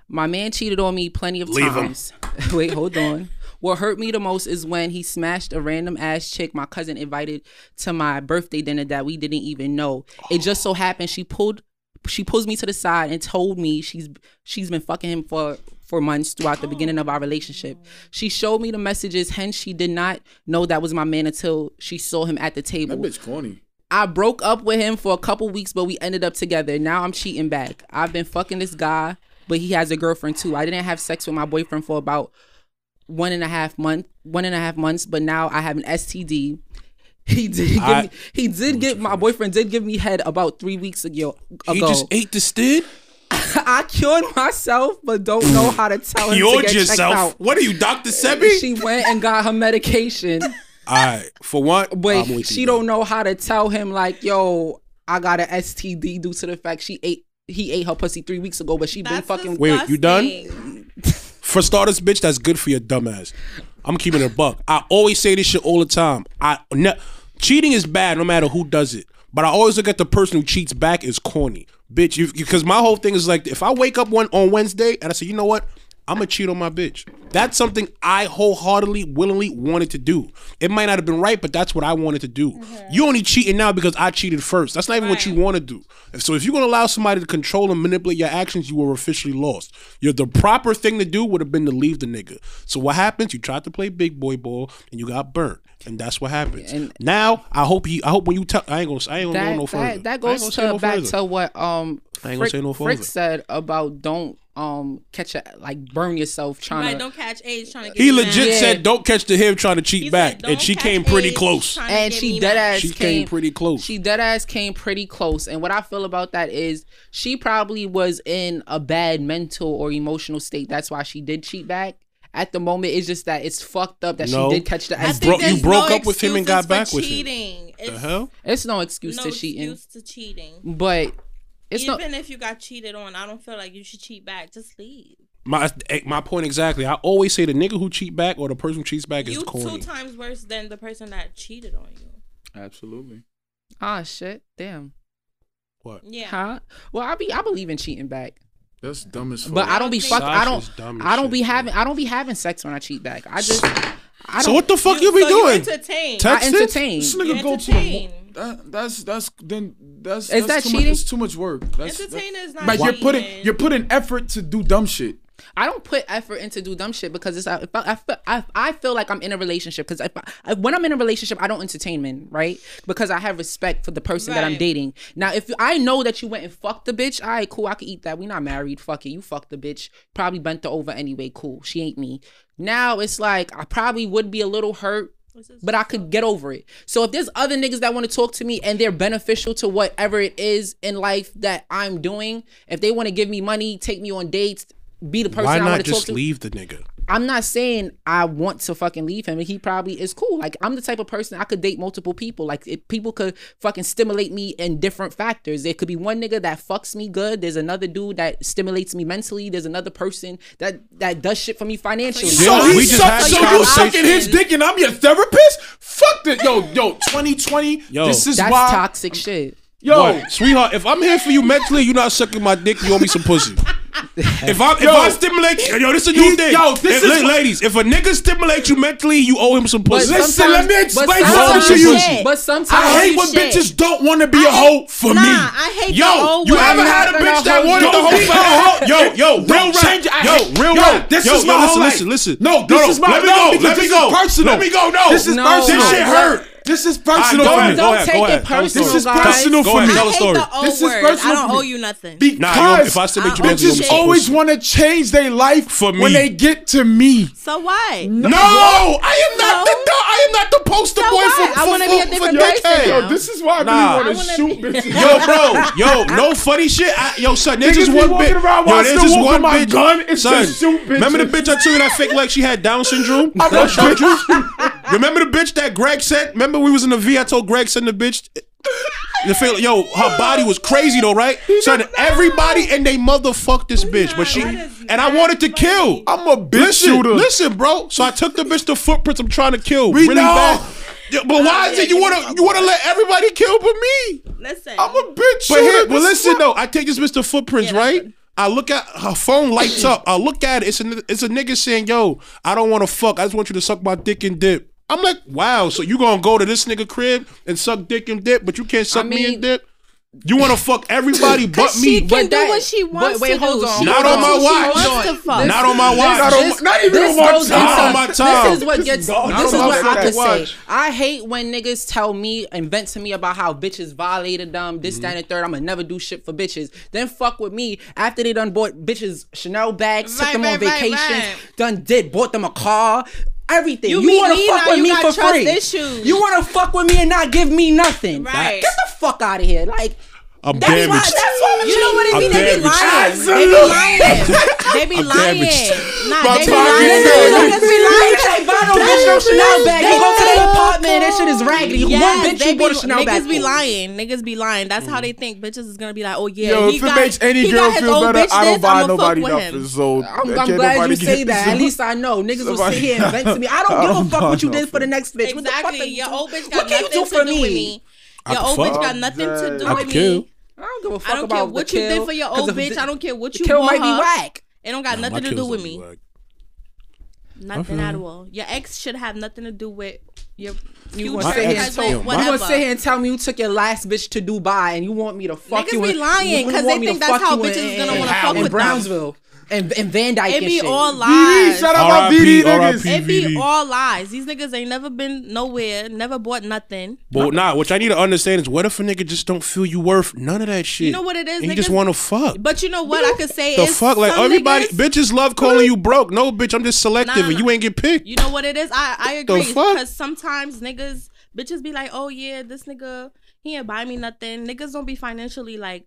"My man cheated on me plenty of Leave times." Wait, hold on. What hurt me the most is when he smashed a random ass chick my cousin invited to my birthday dinner that we didn't even know. It just so happened she pulled she pulls me to the side and told me she's she's been fucking him for for months throughout the beginning of our relationship. She showed me the messages, hence she did not know that was my man until she saw him at the table. That bitch corny. I broke up with him for a couple weeks, but we ended up together. Now I'm cheating back. I've been fucking this guy, but he has a girlfriend too. I didn't have sex with my boyfriend for about one and a half month, one and a half months, but now I have an STD. He did give I- me, he did give my boyfriend did give me head about three weeks ago. He just ate the stid. I cured myself, but don't know how to tell him to Cured get checked yourself. out. What are you, Doctor Sebi? She went and got her medication. All right. For one, but I'm with she you, don't bro. know how to tell him like, yo, I got an STD due to the fact she ate he ate her pussy three weeks ago, but she been That's fucking. Wait, you done? disgusting. For starters, bitch, that's good for your dumbass. I'm keeping it a buck. I always say this shit all the time. I ne- cheating is bad no matter who does it. But I always look at the person who cheats back as corny, bitch. You because my whole thing is like, if I wake up one on Wednesday and I say, you know what, I'm gonna cheat on my bitch. That's something I wholeheartedly, willingly wanted to do. It might not have been right, but that's what I wanted to do. Mm-hmm. You only cheating now because I cheated first. That's not even what you Right. want to do. So if you're gonna allow somebody to control and manipulate your actions, you were officially lost. You're the proper thing to do would have been to leave the nigga. So what happens? You tried to play big boy ball and you got burnt. And that's what happens. And- now I hope he I hope when you tell I ain't gonna I ain't gonna that, go no further. that, that goes gonna no back further. to what um I ain't gonna Frick, say no Frick further. said about don't um catch a like burn yourself trying Right, to don't catch AIDS trying to get He legit mad. Yeah. said don't catch the him trying to cheat He back. said, and she came pretty AIDS close. and she dead ass She came pretty close. She dead ass came pretty close. And what I feel about that is she probably was in a bad mental or emotional state. That's why she did cheat back. At the moment, it's just that it's fucked up that No. she did catch the I I bro- you broke no up with him and got back for with him. cheating. It's The hell? It's no excuse no to cheating, excuse to cheating. but it's not. Even if you got cheated on, I don't feel like you should cheat back. Just leave. My eh, my point exactly. I always say the nigga who cheat back or the person who cheats back is You corny. two times worse than the person that cheated on you. Absolutely. Ah shit, damn. What? Yeah. Huh? Well, I be I believe in cheating back. That's dumb as fuck. But I don't be fuck. I don't. I don't be having. I don't be having sex when I cheat back. I just. I so what the fuck you, you be so doing? Entertain. Text I entertain. This nigga go to. That's that's then that's is that's that too cheating? Much, it's too much work. That's, Entertainer that, is not. But you're putting you're putting effort to do dumb shit. I don't put effort into do dumb shit because it's I, I, feel, I, I feel like I'm in a relationship because if I, when I'm in a relationship I don't entertain men right because I have respect for the person right. that I'm dating. Now if I know that you went and fucked the bitch, all right, cool, I could eat that. We not married, fuck it. You fucked the bitch, probably bent her over anyway. Cool, she ain't me. Now it's like I probably would be a little hurt but I could get over it. So if there's other niggas that want to talk to me and they're beneficial to whatever it is in life that I'm doing, if they want to give me money, take me on dates, be the person Why I want to talk to. leave the nigga? I'm not saying I want to fucking leave him, and he probably is cool. Like I'm the type of person I could date multiple people. Like it, people could fucking stimulate me in different factors. There could be one nigga that fucks me good. There's another dude that stimulates me mentally. There's another person that that does shit for me financially. So, yeah, we just had so you sucking his dick and I'm your therapist? Fuck that, yo, yo, 2020. Yo, this is that's why toxic shit. Yo, what? sweetheart, if I'm here for you mentally, you're not sucking my dick. You owe me some pussy. if I if I stimulate you, yo, this is a new he, thing. Yo, this if, is ladies. If a nigga stimulates you mentally, you owe him some pussy. Listen, let me explain something to you. Shit. But sometimes I hate when shit. bitches don't want to be a hoe for nah, me. I hate yo. You ever had a bitch that wanted to hoe for a hoe? Yo, yo, real rap. Yo, real rap. This is my whole life. Listen, listen. No, this is my. Let me go. Let me go. Personal. Let me go. No, this is personal. This shit hurt. This is personal for me. Don't, take it personal. This is personal for me. Tell a story. This is personal. I don't owe you nothing. Because if I you, bitches always want to change their life for me when they get to me. So why? No, I am not the I am not the poster boy for. I want to be a different person. Yo, this is why I want to shoot bitches. Yo, bro, yo, no funny shit. Yo, son, there's just one bitch. Yo, there's just one bitch. Gun, son, shoot bitches. Remember the bitch I told you that fake like she had Down syndrome? Remember the bitch that Greg said? Remember we was in the V. I told Greg send the bitch. The feel, yo, her body was crazy though, right? So everybody and they motherfucked this bitch, but she and I wanted to kill. I'm a bitch shooter. Listen, bro. So I took the bitch to footprints. I'm trying to kill really bad. Yeah, but why is it you wanna you wanna let everybody kill but me? Listen, I'm a bitch. But, here, but listen though, I take this bitch to footprints, yeah, right? I look at her phone lights up. I look at it. It's a it's a nigga saying, "Yo, I don't want to fuck. I just want you to suck my dick and dip." I'm like, wow. So you gonna go to this nigga crib and suck dick and dip, but you can't suck I mean, me and dip. You want to fuck everybody but me? She can but do that, what she wants wait, to do. On, not on, on my watch. Not on my watch. Not, on, not even this on, my time. This is what gets. Not this is what I could say. I hate when niggas tell me and vent to me about how bitches violated them. This, mm-hmm. that, and third. I'ma never do shit for bitches. Then fuck with me after they done bought bitches Chanel bags, right, took them right, on right, vacations, done did bought them a car, everything. You, you want to fuck with me for free. Issues. You want to fuck with me and not give me nothing. Right. Get the fuck out of here. Like I'm that's damaged. Why, that's why you know what it be? They be lying. Absolutely. They be lying. they be lying. Nah, they be lying. They be lying. They buy no bitch no Chanel bag. You go to that apartment, that shit is raggedy. Yes, One bitch you bought a Chanel bag. Niggas be lying. Niggas be lying. That's how mm. they think. Bitches is gonna be like, oh yeah. Yo, if got, it makes any girl feel better, I don't buy nobody nothing. So I'm, I'm glad you say that. At least I know niggas will sit here and vent to me. I don't give a fuck what you did for the next bitch. Exactly. Your old bitch got nothing to do with me. Your old fuck. bitch got nothing to do I with kill. me. I don't give a fuck I don't care what you kill, did for your old bitch. The, I don't care what you kill might her. be whack. It don't got no, nothing to do with me. Nothing at all. Your ex should have nothing to do with your. You want to sit here and tell me? You sit here and tell me you took your last bitch to Dubai and you want me to fuck Niggas you? Niggas be lying because they think that's how bitches gonna want to fuck with in Brownsville. Them. And, and Van Dyke. It be all lies. VD, shut my VD niggas. It be all lies. These niggas ain't never been nowhere, never bought nothing. But nah, what I need to understand is what if a nigga just don't feel you worth none of that shit? You know what it is? He you just want to fuck. But you know what I could say the is fuck like everybody niggas, bitches love calling you broke. No bitch, I'm just selective nah, and you ain't get picked. You know what it is? I I agree because sometimes niggas bitches be like, oh yeah, this nigga he ain't buy me nothing. Niggas don't be financially like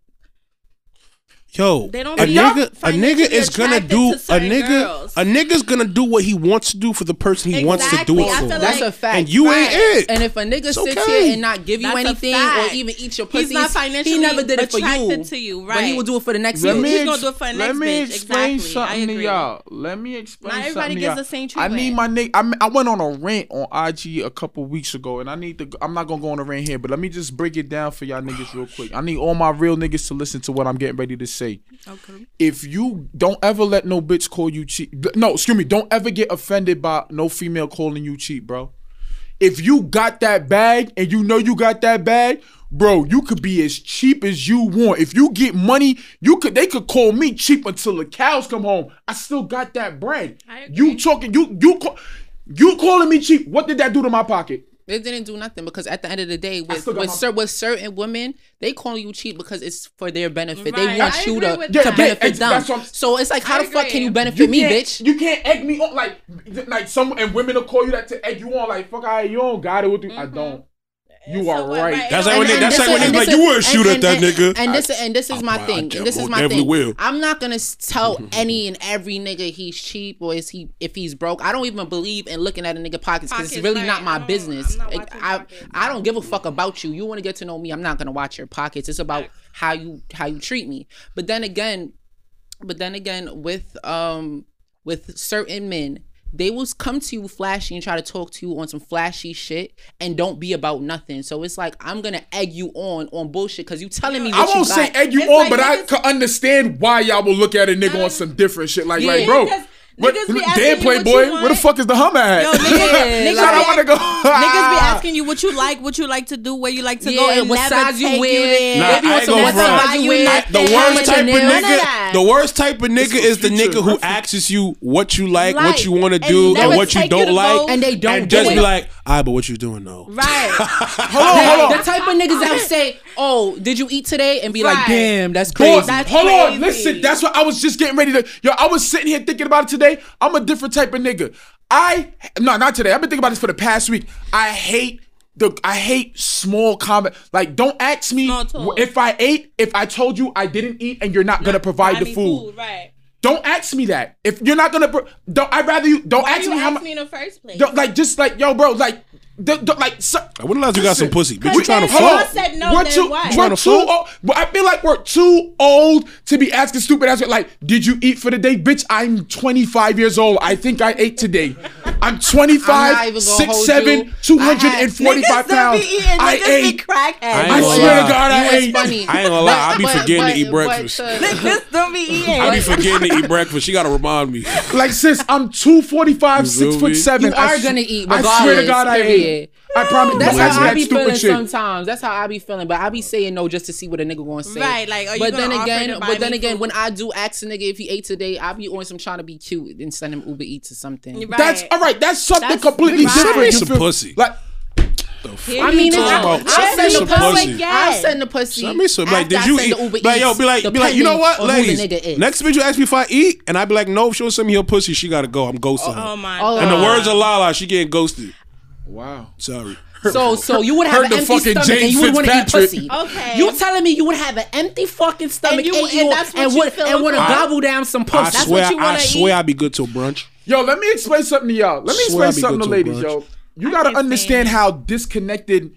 Yo, they don't a nigga, a nigga is gonna do a nigga girls. a nigga's gonna do what he wants to do for the person he exactly. wants to do it for. That's a fact. And you ain't it. And if a nigga sits okay. here and not give you That's anything or even eat your pussy, he's not financially he never did it for you. To you right. But he will do it for the next let year. He's ex- gonna do it for the next Let me bitch. explain exactly. something to y'all. Let me explain. Not everybody gets the same treatment. I need my nigga. I, I went on a rant on IG a couple weeks ago, and I need to. I'm not gonna go on a rant here, but let me just break it down for y'all niggas real quick. I need all my real niggas to listen to what I'm getting ready to say say. Okay. If you don't ever let no bitch call you cheap, no, excuse me, don't ever get offended by no female calling you cheap, bro. If you got that bag and you know you got that bag, bro, you could be as cheap as you want. If you get money, you could they could call me cheap until the cows come home. I still got that bread. You talking you you call, you calling me cheap? What did that do to my pocket? It didn't do nothing because at the end of the day, with with, my- cer- with certain women, they call you cheap because it's for their benefit. They want you to, to. Yeah, benefit them. that's what I'm- So it's like, how I the fuck can you benefit me, bitch? You can't egg me on like like some and women will call you that to egg you on like fuck I you don't got it with you. I mm-hmm. don't. You are what, right. right? That's And- like when they, that's like when is- they and like, this you is- wouldn't shoot and- at that and- nigga. And this and this is my I- I thing. And this is my thing. will. I'm not gonna tell any and every nigga he's cheap or is he if he's broke. I don't even believe in looking at a nigga pockets because it's really right. not my I don't- business. I'm not Like, watching I. I don't give a fuck about you. You want to get to know me. I'm not gonna watch your pockets. It's about how you how you treat me. But then again, but then again with um with certain men they will come to you flashy and try to talk to you on some flashy shit and don't be about nothing so it's like i'm gonna egg you on on bullshit because you telling me I what you won't say got. egg you It's on, like but I niggas- can understand why y'all will look at a nigga on some different shit. Like, Yeah. like, bro, Niggas- what, niggas be damn asking you what Playboy, you where the want. fuck is the Hummer at? Yo, niggas, niggas, Shout out, be, wanna go. niggas be asking you what you like, what you like to do, where you like to go, and what size you wear. there. Nah, Maybe I ain't gonna what front. size you You wear. nothing. The worst type of that. None of nigga, the worst type of nigga is the nigga who reference. asks you what you like, what you want to do, and what you don't like, And they don't just be like, "Ah, but what you doing though?" Right. Hold on, hold on. the type of niggas that would say, "Oh, did you eat today?" and be like, "Damn, that's Boy, crazy." That's hold on, listen. That's what I was just getting ready to. Yo, I was sitting here thinking about it today. I'm a different type of nigga. I no, not today. I've been thinking about this for the past week. I hate the. I hate small comment. Like, don't ask me if I ate. If I told you I didn't eat, and you're not gonna provide the me food. Right. Don't ask me that. If you're not gonna, pro- don't. I'd rather you. Don't Why ask you me how ask much. me in the first place? Don't, like just like yo, bro. Like, the, the, like. So, When the last you got some pussy? Bitch, you Cause trying to then I fuck? said no, we're then too, what? we're Tryna too fuck? old. But I feel like we're too old to be asking stupid ass. Like, did you eat for the day, bitch? I'm 25 years old. I think I ate today. I'm 25, I'm not even gonna 6, 7, you. I had- 245 pounds. I niggas ate. I I swear to God, I You was ate. I ain't gonna lie, I be But- forgetting to eat breakfast. to- Niggas don't be eating. I be forgetting to eat breakfast. She gotta remind me. Like, sis, I'm 245, You 6 foot 7. You I are gonna eat I swear to God, I ate. I promise. That's how I that be feeling shit. sometimes. That's how I be feeling. But I be saying no just to see what a nigga gonna say. Right, like, are you but then again, but then again, food? when I do ask a nigga if he ate today, I be on some trying to be cute and send him Uber Eats or something. Right. That's all right. That's something That's completely right. different. Send me You some feel- pussy. Like, Here I mean, go. it's- I'll send send me the some pussy. pussy. I'll send the pussy. Send me some. Like, did you eat? the Uber Like, yo, be like, be like, you know what, depending on who the ladies? nigga. Next bitch you ask me if I eat, and I be like, no, if she don't send me her pussy, she gotta go. I'm ghosting her. Oh, oh my Oh, And the words of Lala, she getting ghosted. Wow. Sorry. So, so you would have Heard an empty fucking stomach James and you would want to eat pussy. Okay. You telling me you would have an empty fucking stomach And you- and, and you, that's what and you would feel and would gobble down some I pussy? That's swear, what you I wanna swear, eat? I'd be good till brunch. Yo, let me explain something to y'all. Let me Swear explain something to good ladies, to yo. You I gotta understand how disconnected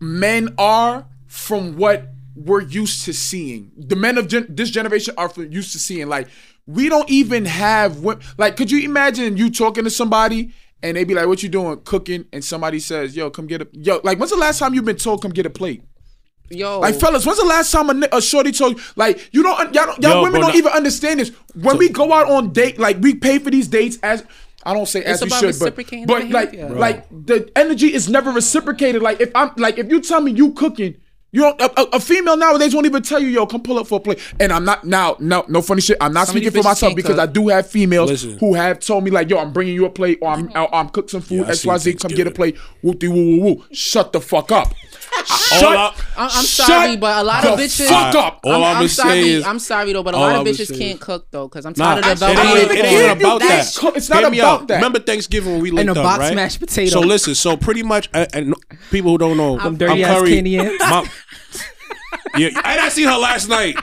men are from what we're used to seeing. The men of gen- this generation are from- used to seeing. Like, we don't even have like. Could you imagine you talking to somebody and they be like, "What you doing? Cooking?" And somebody says, "Yo, come get a yo." Like, when's the last time you've been told, "Come get a plate"? Yo, Like fellas, when's the last time a, a shorty told you like you don't y'all, don't, y'all Yo, women bro, don't nah- even understand this. When we go out on date, like we pay for these dates as I don't say as we about should, but reciprocating but like behavior. Like the energy is never reciprocated. Like if I'm like if you tell me you cooking. You don't, a, a- a female nowadays won't even tell you, yo, come pull up for a plate. And I'm not now, no, no funny shit. I'm not Some speaking for myself because cook. I do have females Listen. who have told me like, yo, I'm bringing you a plate or I'm, or I'm cook some food, Yeah, I X, Y, Z, seen come get a plate. Whoop de woo woo woo. Shut the fuck up. Shut, I- I'm, I'm shut sorry, but a lot of the bitches. Fuck up. All I'm, I'ma I'm sorry. is- I'm sorry though, but a lot of bitches can't cook though, because I'm Nah, tired of the it velvet ain't, even it care. ain't about That's that. it's not Hear me about out. that. Remember Thanksgiving when we linked a box mashed potato. So listen, so pretty much, uh, and people who don't know, I'm dirty ass Curry. candy yams. My, yeah, I I seen her last night.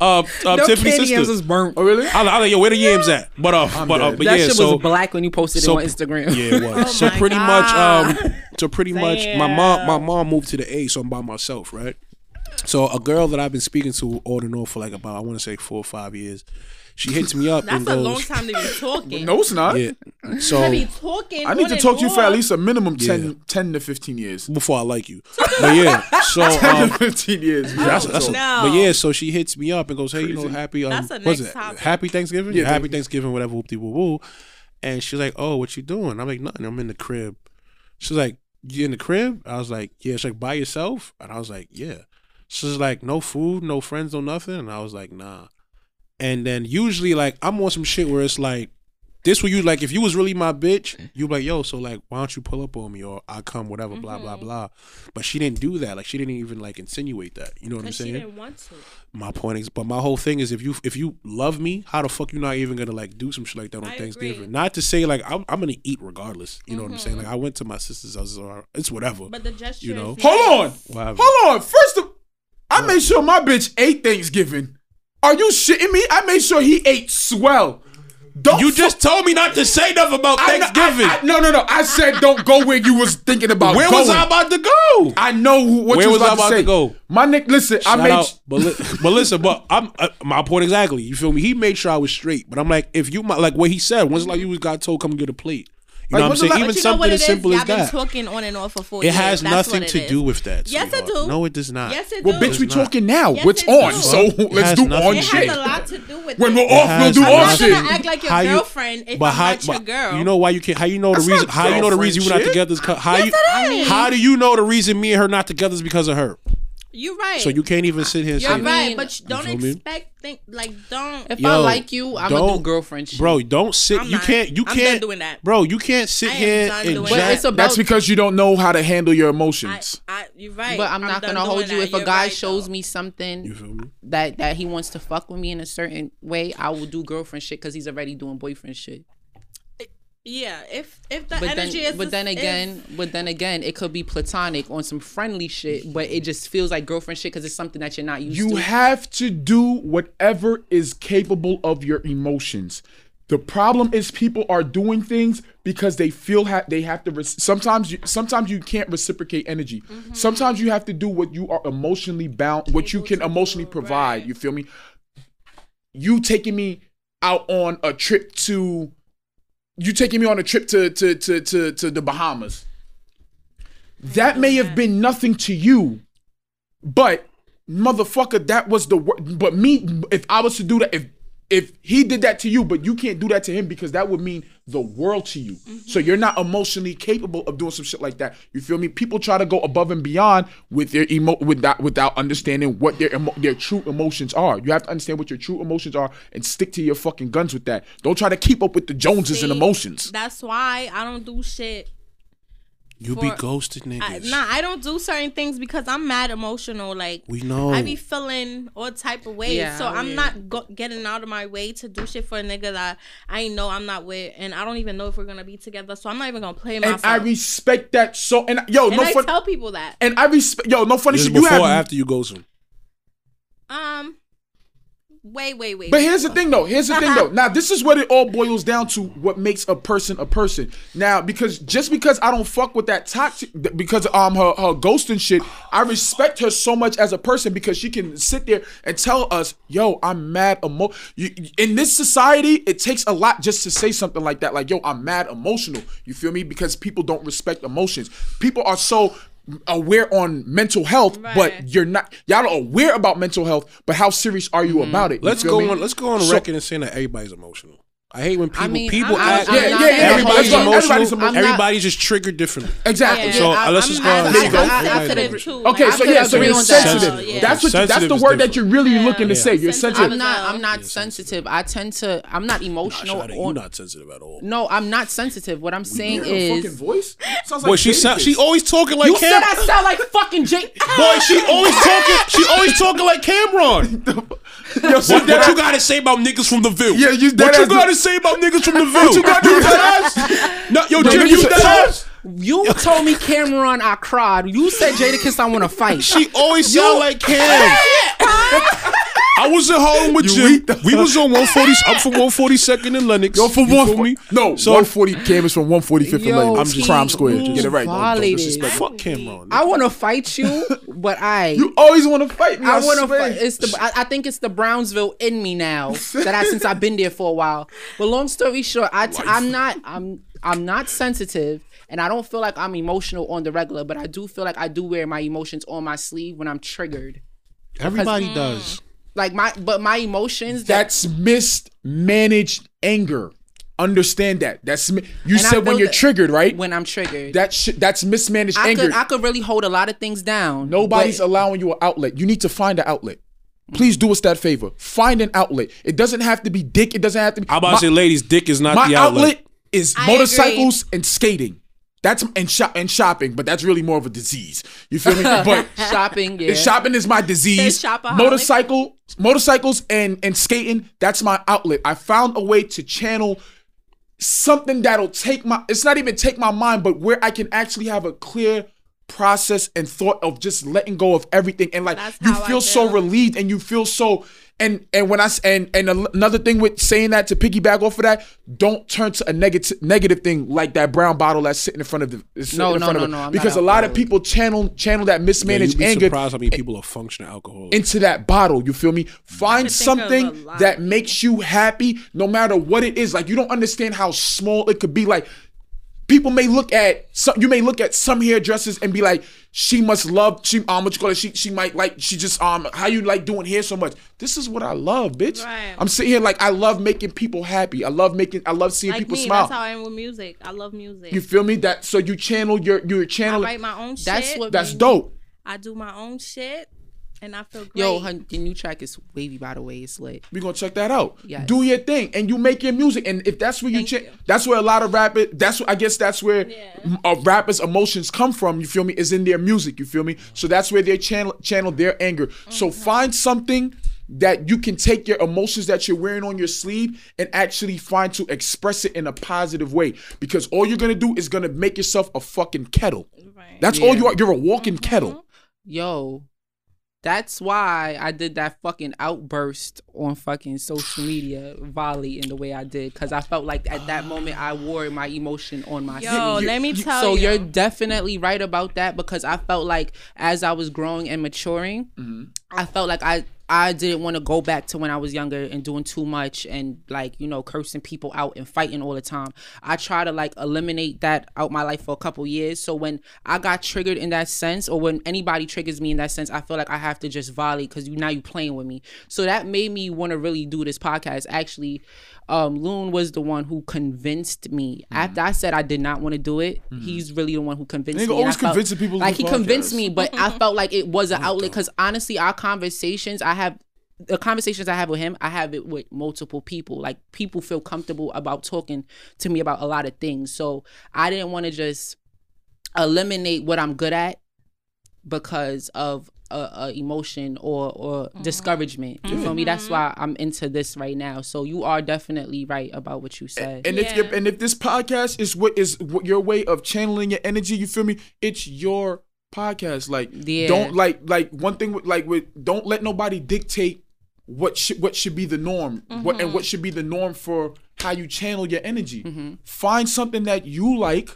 Uh, uh No Tiffany's candy yams sister. was burnt. Oh, really? I, I like, yo, where the yams at? But uh, but uh, dead. but That yeah, shit so was black when you posted so- it on Instagram. yeah, it was. so Oh my pretty God. much, um, so pretty much, my mom, my mom moved to the A, so I'm by myself, right? So a girl that I've been speaking to on and off for like about I want to say four or five years, she hits me up That's and a goes, long time to be talking. No, it's not. yeah. So To be talking. I need to and talk to you for at least a minimum 10, Yeah. 10 to 15 years. before I like you, but yeah. So 10 um, to 15 years. that's, that's a- No. but yeah. So she hits me up and goes, "Hey, you know, happy um, what's next it? topic. Happy Thanksgiving? Yeah, Yeah, happy Thanksgiving, whatever, whoop de woo woo." And she's like, "Oh, what you doing?" I'm like, "Nothing. I'm in the crib." She's like, "You in the crib?" I was like, "Yeah." She's like, "By yourself?" And I was like, "Yeah." She's like, "No food, no friends, no nothing." And I was like, "Nah." And then usually, like, I'm on some shit where it's like, this where you like, if you was really my bitch, you be like, yo, so like, why don't you pull up on me or I'll come, whatever, blah blah Mm-hmm. blah. But she didn't do that. Like, she didn't even like insinuate that. You know what I'm Because she saying? didn't want to. my point is, but my whole thing is, if you if you love me, how the fuck you not even gonna like do some shit like that on I Thanksgiving? agree. Mm-hmm. Not to say like I'm, I'm gonna eat regardless. You know what I'm saying? Like I went to my sister's house, or it's whatever. But the gesture. You know? is Hold on. nice. Whatever. Hold on. First of I made sure my bitch ate Thanksgiving. Are you shitting me? I made sure he ate swell. Don't You just told me not to say nothing about I- Thanksgiving. I- I- no, no, no. I said don't go where you was thinking about Where going. was I about to go? I know who, what Where you was was I about, about to, to go? My nick, listen, I Shout made. out, but, li- but listen, but I'm uh, my point exactly. You feel me? He made sure I was straight, but I'm like, if you my, like what he said, when's like you was got told come get a plate? You Like, know what I'm when's the saying? la- Even you know what something it as is? simple Y'all as been that. talking on and off for four It years. has That's nothing it to is. do with that. Yes, it sweetheart. do. No, it does not. Yes, it well, do. bitch, we talking now. Yes, What's it on? do. So It let's do nothing on It to shit. has a lot to do with When we're It off, we'll has do I'm not shit. gonna act like your How you- girlfriend if But I'm how, not your but girl. you know why you can't? How you know the reason? How you know the reason we're not girlfriend together? Is 'cause- how you? it is. How do you know the reason me and her not together is because of her? You're right. So you can't even sit here and You're say, right, mean, but you don't feel me? expect think like don't. If Yo, I like you, I'm gonna do don't- girlfriend shit. bro, don't sit. I'm you not. can't. You I'm can't. done doing that. Bro, you can't sit here done and doing But jack. it's about That's because you don't know how to handle your emotions. I, you're right. But I'm not gonna hold you. that. If a You're guy right, shows though. me something you feel me? that that he wants to fuck with me in a certain way, I will do girlfriend shit because he's already doing boyfriend shit. Yeah, if if the But then, energy is, but the- then if- again, but then again, it could be platonic on some friendly shit, but it just feels like girlfriend shit because it's something that you're not used You to. You have to do whatever is capable of your emotions. The problem is people are doing things because they feel ha- they have to. Re- sometimes you sometimes you can't reciprocate energy. Mm-hmm. Sometimes you have to do what you are emotionally bound, what you can emotionally provide. You feel me? You taking me out on a trip to, you taking me on a trip to to to to, to the Bahamas. That may have been nothing to you, but motherfucker, that was the word. But me, if I was to do that, if if he did that to you, but you can't do that to him because that would mean the world to you. Mm-hmm. So you're not emotionally capable of doing some shit like that. You feel me? People try to go above and beyond with their emo without without understanding what their emo- their true emotions are. You have to understand what your true emotions are and stick to your fucking guns with that. Don't try to keep up with the Joneses and emotions. That's why I don't do shit. You be For- ghosted I, niggas. nah, I don't do certain things because I'm mad emotional. Like We know. I be feeling all type of ways. Yeah, so I I'm mean- not go- getting out of my way to do shit for a nigga that I know I'm not with, and I don't even know if we're gonna be together. So I'm not even gonna play myself. And I respect that so. And yo, no funny. And no I fun. tell people that. and I respect yo, no funny This is shit. You before have or after you ghost him. Um, wait, wait, wait. But here's the thing, though. Here's the thing, though. Now, this is what it all boils down to: what makes a person a person. Now, because just because I don't fuck with that toxic, because um her her ghosting shit, I respect her so much as a person because she can sit there and tell us, "Yo, I'm mad emo." You, in this society, it takes a lot just to say something like that, like, "Yo, I'm mad emotional." You feel me? Because people don't respect emotions. People are so aware on mental health, Right. but you're not. Y'all are aware about mental health, but how serious are you mm-hmm. about it? You Let's feel go me? on. Let's go on So- record and saying that everybody's emotional. I hate when people mean, people I'm- act. I'm- Yeah, yeah, yeah. Everybody's Everybody's emotional. everybody's I'm not- Everybody's just triggered differently. Exactly. Yeah, So, I- let's I'm- just go I- on. I- There you go. Sensitive too. Okay, so yeah, uh, so agree you're on sensitive. Yeah. That's what. Sensitive that's the is word that you're really Yeah. looking to say. You're Sensitive. sensitive. I'm not. I'm Well. not sensitive. I tend to. I'm not emotional. Shawty, you on, not sensitive at all. no, I'm not sensitive. What I'm saying is. her fucking is. voice. Sounds Boy, she Jadakiss. sound, she always talking like You Cam. said I sound like fucking Jake. Boy, she always talking. She always talking like Cam'ron. Yo, she What, dead what you gotta say about niggas from the Ville? Yeah, you What you gotta say about niggas from the Ville? you got- ass? No, yo, Jim, you dead ass? You told me Cam'ron I cried. You said Jadakiss, I want to fight. She always sound like Cam. I was at Harlem with You Jim. the We was on 140. I'm from 142nd and Lenox. Yo, for You one feel me? No, So- 140 Cam is from 145th and Yo, Lenox. I'm just Crime Square. you Get it right. Don't, don't violated. disrespect. Fuck Cam'ron. I want to fight you, but I. You always want to fight me. I, I want to fight. It's the. I, I think it's the Brownsville in me now that I since I've been there for a while. But long story short, I t- I'm not. I'm. I'm not sensitive, and I don't feel like I'm emotional on the regular. But I do feel like I do wear my emotions on my sleeve when I'm triggered. Everybody does. Like my, but my emotions. That, That's mismanaged anger. Understand that. That's you said when you're triggered, right? when I'm triggered, that sh- that's mismanaged I anger. could. I could really hold a lot of things down. Nobody's but- allowing you an outlet. You need to find an outlet. Please do us that favor. Find an outlet. It doesn't have to be dick. It doesn't have to be. I'm about my, to say, ladies, dick is not my the outlet. outlet. is I motorcycles and skating. That's and shop and shopping, but that's really more of a disease. You feel me? But shopping. Yeah. shopping is my disease. Motorcycle, motorcycles, and and skating. That's my outlet. I found a way to channel something that'll take my. It's not even take my mind, but where I can actually have a clear process and thought of just letting go of everything and like That's you I feel so relieved and you feel so and and when I s- and and another thing with saying that to piggyback off of that, don't turn to a negative negative thing like that brown bottle that's sitting in front of the No, in no, front no, of it. no, I'm because a lot of people channel channel that Yeah, mismanaged you'd be anger surprised how many people are functional alcoholics. into that bottle. You feel me? Find think of a something that makes you happy, no matter what it is. Like you don't understand how small it could be. Like people may look at some. You may look at some hairdressers and be like, "She must love. She um, what you call it? She she might like. She just um, how you like doing hair so much? This is what I love, bitch. Right. I'm sitting here like I love making people happy. I love making. I love seeing like people me, smile. that's how I am with music. I love music. you feel me? That so you channel your your channel I write my own shit. That's what That's dope. I do my own shit, and I feel great. Yo, her, your new track is wavy. By the way, it's lit. We gonna check that out. Yes. Do your thing, and you make your music. And if that's where you, Thank cha- you. that's where a lot of rappers. That's what I guess that's where Yeah. m- a rappers' emotions come from. You feel me? Is in their music. You feel me? So that's where they channel channel their anger. So Mm-hmm. find something that you can take your emotions that you're wearing on your sleeve and actually find to express it in a positive way. Because all you're gonna do is gonna make yourself a fucking kettle. Right. That's all you are. You're a walking Mm-hmm. kettle. Yo, that's why I did that fucking outburst on fucking social media, volley, in the way I did, because I felt like at that moment I wore my emotion on my Yo, sleeve. let me tell so you. you're definitely right about that because I felt like as I was growing and maturing, Mm-hmm. I felt like I I didn't want to go back to when I was younger and doing too much and like you know cursing people out and fighting all the time. I try to like eliminate that out my life for a couple years. So when I got triggered in that sense, or when anybody triggers me in that sense, I feel like I have to just volley because you now you playing with me. So that made me want to really do this podcast. Actually, um, Loon was the one who convinced me. Mm-hmm. After I said I did not want to do it, he's really the one who convinced Nigga me. always convincing people Like he convinced me, but I felt like it was an outlet because honestly, our conversations I have. The conversations I have with him, I have it with multiple people. Like people feel comfortable about talking to me about a lot of things. So I didn't want to just eliminate what I'm good at because of a, a emotion or or mm-hmm. discouragement. You feel me? That's mm-hmm. why I'm into this right now. So you are definitely right about what you said. And if Yeah. you're, and if this podcast is what is what your way of channeling your energy, you feel me? It's your podcast. Like Yeah. don't like like one thing with like with don't let nobody dictate what should what should be the norm. What and mm-hmm. what should be the norm for how you channel your energy. Find something that you like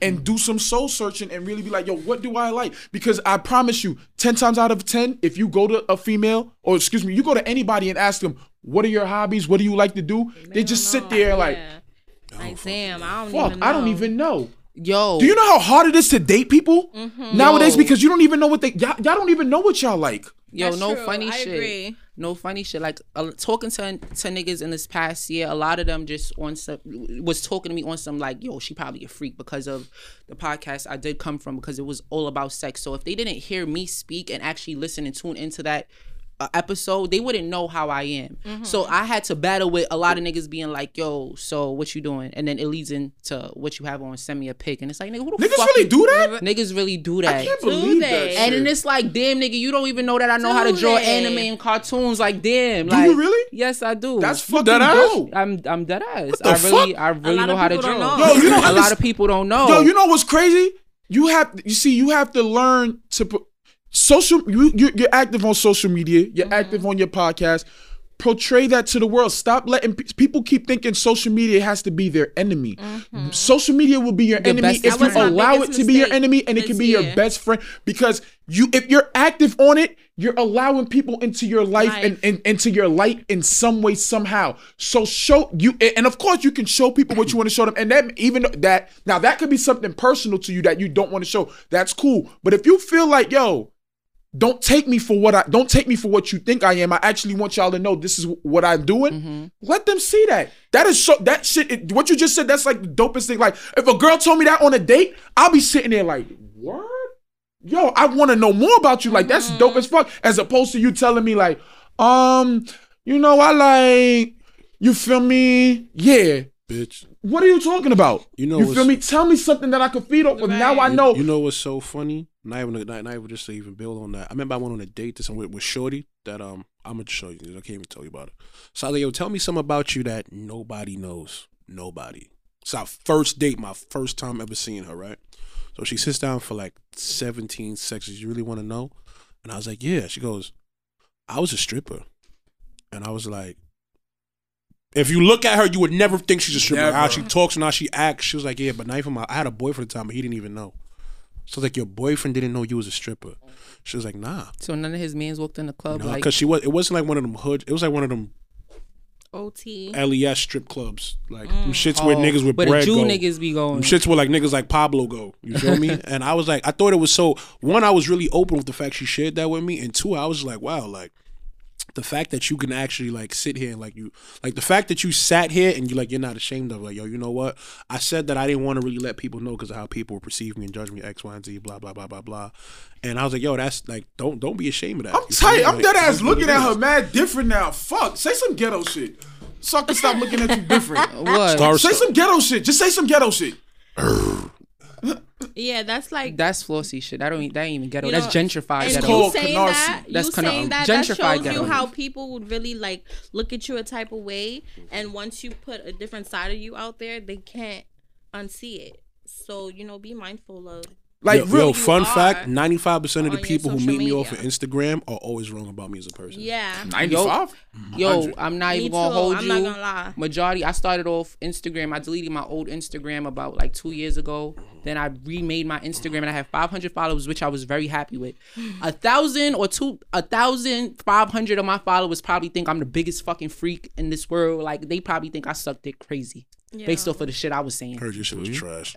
and mm-hmm. do some soul searching and really be like, yo, what do I like? Because I promise you, 10 times out of 10, if you go to a female, or excuse me, you go to anybody and ask them, what are your hobbies? What do you like to do? They, just sit there like, Yeah. like damn, I don't fuck, even. I don't even know. Yo, Do you know how hard it is to date people mm-hmm. nowadays? Yo. Because you don't even know what they, y'all, y'all don't even know what y'all like. Yo, That's no true. funny I shit. agree. No funny shit. Like uh, talking to to niggas in this past year, a lot of them just on some was talking to me on some like, yo, she probably a freak because of the podcast I did come from because it was all about sex. So if they didn't hear me speak and actually listen and tune into that episode, they wouldn't know how I am. Mm-hmm. So I had to battle with a lot of niggas being like, yo, so what you doing? And then it leads into what you have on. Send me a pic, and it's like, nigga, who the Niggas fuck really do that? Niggas really do that? I can't believe they? that. And then it's like, damn, nigga, you don't even know that I know how to draw they? anime and cartoons. Like, damn. Do like, you really? Yes, I do. That's fucking dead ass? dope. I'm I'm dead ass. the I really fuck? I really know how to draw. know. Yo, you don't a lot of people don't know. Yo, you know what's crazy? You have to you see, you have to learn to. Social you, you you're active on social media you're Mm-hmm. active on your podcast. Portray that to the world. Stop letting pe- people keep thinking social media has to be their enemy. Social media will be your enemy if Mm-hmm. You allow it to be your enemy and it can be your best friend because you if you're active on it you're allowing people into your life, And, Life. and into your light in some way somehow. So show you and of course you can show people what you want to show them and that even that now that could be something personal to you that you don't want to show. That's cool. But if you feel like yo don't take me for what I don't take me for what you think I am. I actually want y'all to know this is what I'm doing. Let them see that. That is so that shit. it- what you just said, that's like the dopest thing. Like if a girl told me that on a date, I'll be sitting there like, what? Yo, I want to know more about you. Like that's dope as fuck. As opposed to you telling me like, um, you know, I like you feel me? Yeah. bitch. What are you talking about? You know you feel me? Tell me something that I could feed off of. Now I know. You know what's so funny? Not even not, not even just to even build on that. I remember I went on a date to some with, with Shorty that um I'm gonna show you. I can't even tell you about it. So I was like, yo, tell me something about you that nobody knows. Nobody. It's our first date, my first time ever seeing her, right? So she sits down for like 17 seconds. You really want to know? And I was like, yeah. She goes, I was a stripper. And I was like, if you look at her, you would never think she's a stripper. How she talks and how she acts. She was like, yeah, but not even my. I had a boyfriend at the time, but he didn't even know. So I was like, your boyfriend didn't know you was a stripper. She was like, nah, So none of his mans walked in the club no, like because she was. It wasn't like one of them hood. It was like one of them OT. les strip clubs, like them mm. shits where Oh, niggas with where bread the Jew go. niggas be going. Them shits where like niggas like Pablo go. You feel me? and I was like, I thought it was so. One, I was really open with the fact she shared that with me, and two, I was like, wow, like the fact that you can actually like sit here and like you like the fact that you sat here and you like you're not ashamed of like yo you know what I said that I didn't want to really let people know because of how people would perceive me and judge me X Y and Z blah blah blah blah blah and I was like yo that's like don't don't be ashamed of that I'm You tight. I'm Like, dead ass looking at her mad different now. Fuck. Say some ghetto shit. Sucker, stop looking at you different. what? Star say some ghetto shit. Just say some ghetto shit. Yeah, that's like That's flossy shit. That don't that ain't even ghetto. You That's gentrified and ghetto. you called saying Canarsie. that, That's you kind saying that, that shows ghetto. you how people would really like look at you a type of way, and once you put a different side of you out there, they can't unsee it. So you know, be mindful of. Like yo, real. yo, fun fact: ninety five percent of the people who social meet me off of. Instagram are always wrong about me as a person. Yeah, 95? Yo, I'm not Me even gonna too. hold I'm you. not gonna lie. Majority, I started off Instagram. I deleted my old Instagram about like two years ago. Then I remade my Instagram and I have 500 followers, which I was very happy with. A thousand or two, a thousand five hundred of my followers probably think I'm the biggest fucking freak in this world. Like they probably think I sucked it crazy based off of the shit I was saying. Heard your shit was mm-hmm. trash.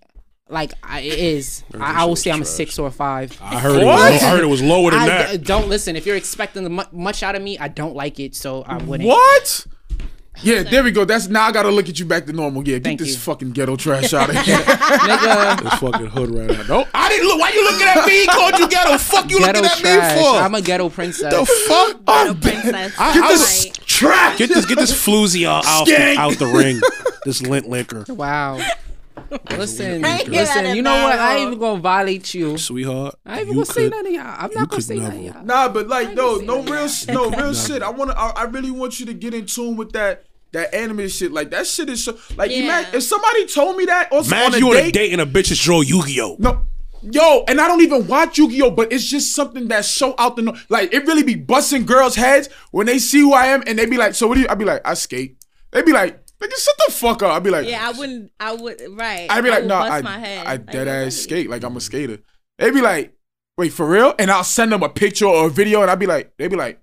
Like I, it is. I, your I will say I'm a six or a five. I heard it. Was, I heard it was lower than I that. d- don't listen. If you're expecting the much out of me, I don't like it, so I wouldn't. What? Yeah, there we go. That's now I gotta look at you back to normal. Yeah, get Thank this you. fucking ghetto trash out of here. Nigga, This fucking hood right now. Don't. I didn't look. Why you looking at me? He called you ghetto. Fuck you ghetto looking at me for? I'm a ghetto princess. the fuck? Ghetto I'm princess. I- Get I this Right. trash. Get this, get this floozy out, out, the, out the ring. This lint liquor, Wow. Listen, Ain't listen. You know what? I ain't even gonna violate you. sweetheart. I ain't even gonna say could- nothing y'all. I'm not gonna could say nothing to never. y'all. Nah, but like no, no real, sh- no real shit. I wanna, I, I really want you to get in tune with that. That anime shit, like that shit is so, like Yeah. imagine if somebody told me that or on Imagine a you on date, a date and a bitch is draw Yu-Gi-Oh. No. Yo, and I don't even watch Yu-Gi-Oh, but it's just something that's so out the no. Like it really be busting girls' heads when they see who I am, and they be like, "So what do you?" I be like, "I skate." They be like, "Nigga, shut the fuck up." I'd be like, Yeah, I wouldn't. I would. Right. I'd be like, "No, bust I, my head. I Like, dead really? ass skate like I'm a skater." They'd be like, "Wait, for real?" And I'll send them a picture or a video, and I'd be like, they'd be like."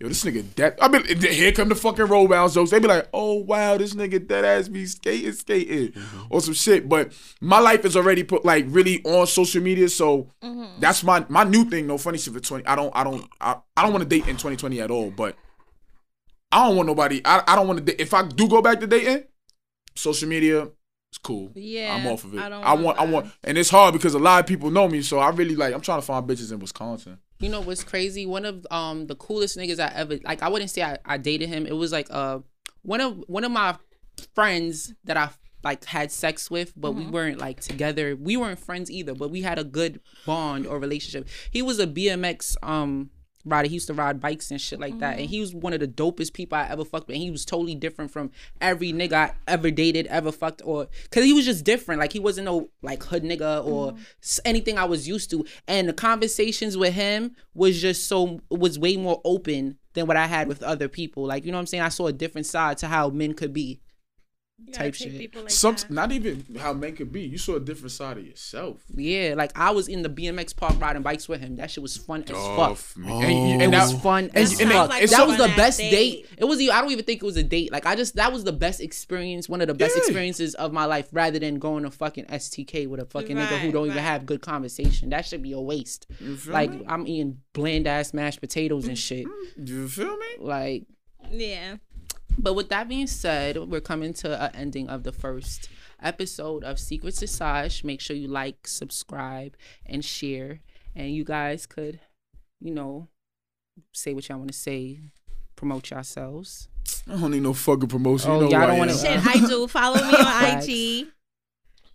Yo, this nigga dead. I be here come the fucking roll bounce jokes. They'd be like, oh wow, this nigga dead ass be skating, skating, mm-hmm. or some shit. But my life is already put like really on social media, so mm-hmm. that's my my new thing. No funny shit for twenty. I don't I don't I, I don't want to date in twenty twenty at all. But I don't want nobody. I, I don't want to date. If I do go back to dating, social media, it's cool. Yeah, I'm off of it. I don't I want I want want, and it's hard because a lot of people know me. So I really like. I'm trying to find bitches in Wisconsin. You know what's crazy? One of um the coolest niggas I ever like. I wouldn't say I, I dated him. It was like uh one of one of my friends that I like had sex with, but we weren't like together. We weren't friends either, but we had a good bond or relationship. He was a BMX um rider. He used to ride bikes and shit like that. And mm-hmm. he was one of the dopest people I ever fucked with. And he was totally different from every nigga I ever dated, ever fucked, or because he was just different. Like he wasn't no like hood nigga or mm-hmm. s- anything I was used to. And the conversations with him was just so was way more open than what I had with other people. Like you know what I'm saying? I saw a different side to how men could be. You gotta type shit. like Some not even how men could be. You saw a different side of yourself. Yeah, like I was in the BMX park riding bikes with him. That shit was fun as fuck. Off me. And, that It and was that- fun as and fuck. like that was the best date. date. It was. I don't even think it was a date. Like I just that was the best experience. One of the best Yeah. experiences of my life, rather than going to fucking STK with a fucking nigga who don't even have good conversation. That should be a waste. You feel Like me? I'm eating bland ass mashed potatoes and shit. Do You feel me? Like, Yeah. But with that being said, we're coming to an ending of the first episode of Secret Society. Make sure you like, subscribe, and share. And you guys could, you know, say what y'all want to say, promote yourselves. I don't need no fucking promotion. Oh, you know y'all don't wanna- Shit, I do. Follow me on IG.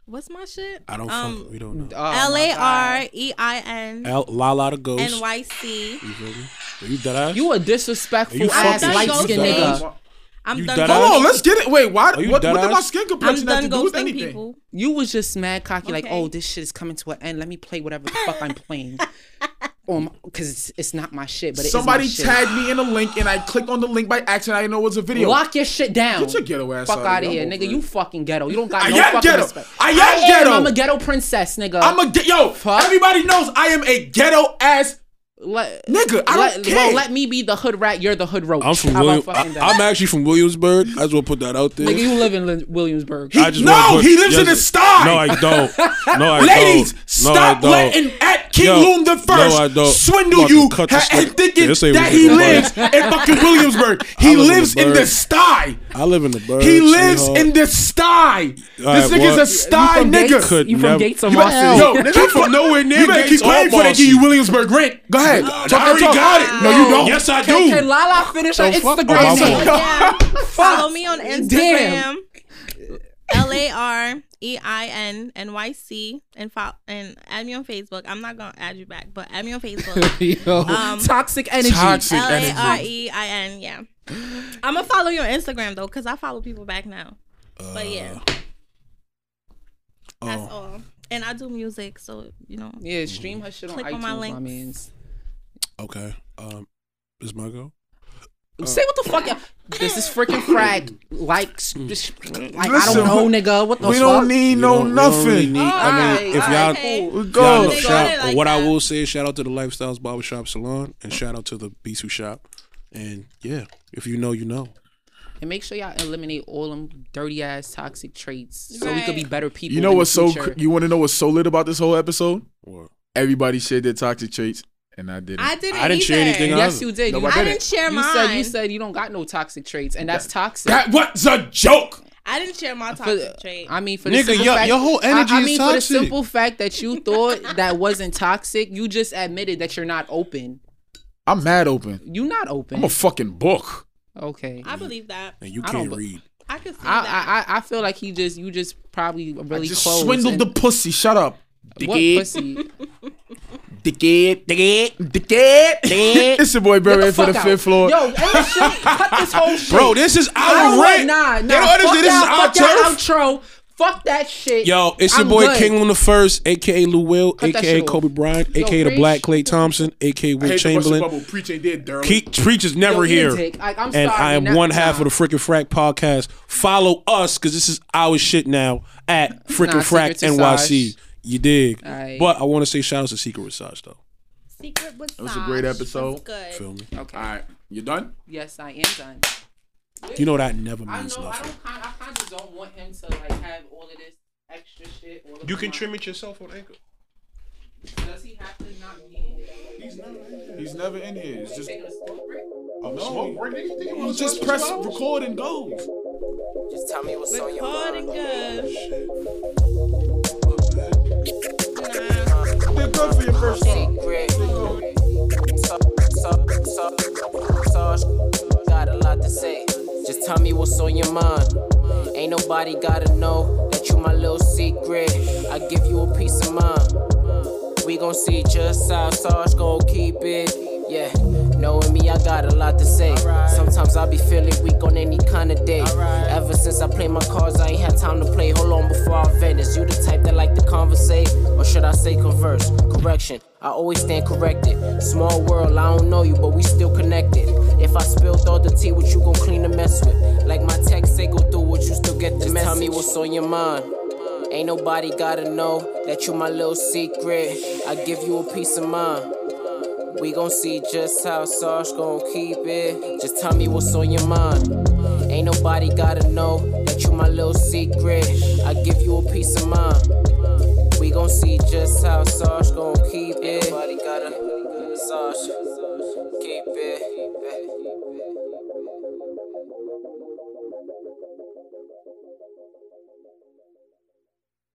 What's my shit? I don't Um, fuck. We don't know. Oh, my L A God. R E I N L- Lala the ghost. N Y C. You feel me? Are you dead ass? You a disrespectful You ass light skinned ghosting. nigga. I'm You done. dead Hold ass? on, let's get it. Wait, why? What, dead what did my ass? skin I'm complexion have done to do with ghosting anything? people. You was just mad cocky, like, oh, this shit is coming to an end. Let me play whatever the fuck I'm playing. Um, cause it's, it's not my shit, but it is Somebody my shit. tagged me in a link and I clicked on the link by accident. I didn't know it was a video. Lock your shit down. Get your ghetto ass Fuck out out of of here. here, nigga. over You fucking ghetto. You don't got I no fucking ghetto. respect. I am ghetto. I'm a ghetto princess, nigga. I'm a ge- yo. Fuck. Everybody knows I am a ghetto ass. Let, Nigga, I don't let, care. Well, let me be the hood rat. You're the hood roach. I'm from How William. fucking? I, am actually from Williamsburg. I just want to put that out there. Nigga, you live in Lin- Williamsburg. I just No, put- he lives in the Stuy. No, I don't. No, I Ladies, don't. No, I stop don't. letting at King Yo, Loon the no, First I don't. swindle you cut ha- this and thinking This ain't that he lives in fucking Williamsburg. He I live in lives the in the Stuy. I live in the bird. He lives sweetheart. in the Stuy. This right, nigga's what? a Stuy nigga. You from Gates or You better, yo, nigga, I'm from nowhere near You better Gates keep paying or for they give you Williamsburg rent. Go ahead. Talk I already talk. got it. No, you don't. Yes, I do. Can, can Lala finish her The fuck? Instagram Oh, my name? fault. Yeah. Follow me on Instagram. Damn. L A R E I N N Y C and follow and add me on Facebook. I'm not gonna add you back, but add me on Facebook. Yo, Um, toxic energy. Toxic L A energy. R E I N. Yeah. I'm gonna follow you on Instagram though, cause I follow people back now. But yeah, that's Oh, all. And I do music, so you know. Yeah, stream her shit on Click iTunes, on my my, links. Mans. okay. Um, is my go? Say what the fuck? y'all- This is freaking frag. Like, just, like I Listen, don't know, nigga. What the We fuck? don't need We no don't- we don't nothing. really need- I mean, Alright, if alright, y'all, cool. Y'all go. know, They got shout, it like what I that. will say is shout out to the Lifestyles Barbershop Salon and shout out to the Bisu Shop. And yeah, if you know, you know. And make sure y'all eliminate all them dirty ass toxic traits, so we could be Right. better people. You know in the what's so? future. cr- You want to know what's so lit about this whole episode? What? Everybody shared their toxic traits, and I didn't. I didn't. I didn't share anything else. Yes, you did. No, you, I I didn't. didn't share you mine. said you said you don't got no toxic traits, and that's toxic. that was a joke. I didn't share my For- toxic trait. I mean, for the simple your- fact, your whole energy I, I is mean, for the simple fact that you thought that wasn't toxic, you just admitted that you're not open. I'm mad open. You not open. I'm a fucking book. okay. I believe that. And you can't don't- read. I could see I, that. I I I feel like he just you just probably really Just close. swindled and- the pussy. Shut up. what pussy? Dickhead. Dickhead. Dickhead. Dickhead. It's your boy Get Barry for the fuck fifth floor. Yo, end this shit. Cut this whole shit. Bro, this is our don't want- rent. Nah, They nah. don't fuck understand this is our fuck that turf. outro. Fuck that shit. Yo, it's your I'm boy good. King on the First, aka Lou Will, Cut that aka shit off. Kobe Bryant, Yo, aka the Rich. Black Klay Thompson, aka I Will hate Chamberlain. the bubble. Preach ain't dead, darling. Keith Preach is never eat a here. dick. Like, I'm and sorry, I am nah, one half nah. of the Frick and Frack podcast. Follow us because this is our shit now at Frickin' Nah, Frack Secret NYC. Sausage. You dig? Aight. But I want to say shout out to Secret Massage though. Secret was. It was a great episode. Good. Feel me? Okay. All right, you done? Yes, I am done. You know that never means I means know. I nothing. don't. Kind. I kind of don't want him to like have all of this extra shit. all of You can my- trim it yourself on Anchor. Does he have to not be? in? He's never in here. It's just Taking a smoke break? Oh, no. You just press record and go. Just tell me what's on your Recording mind. good. Nah. For your first. Secret. Got a lot to say. Just tell me what's on your mind. Ain't nobody gotta know that you my little secret. I give you a peace of mind. We gon' see just how Sarge gon' keep it. Yeah, knowing me, I got a lot to say. Sometimes I be feeling weak on any kind of day. Ever since I played my cards, I ain't had time to play. Hold on before I vent. Is you the type that like to conversate? Or should I say converse? Correction, I always stand corrected. Small world, I don't know you, but we still connected. If I spilled all the tea, what you gon' clean the mess with? Like my text say, go through what you still get the Just message. Tell me what's on your mind. Ain't nobody gotta know that you my little secret. I give you a peace of mind. We gon' see just how Sarge gon' keep it. Just tell me what's on your mind. Ain't nobody gotta know that you my little secret. I give you a peace of mind. We gon' see just how Sarge gon' keep it. Nobody gotta Sarge keep it.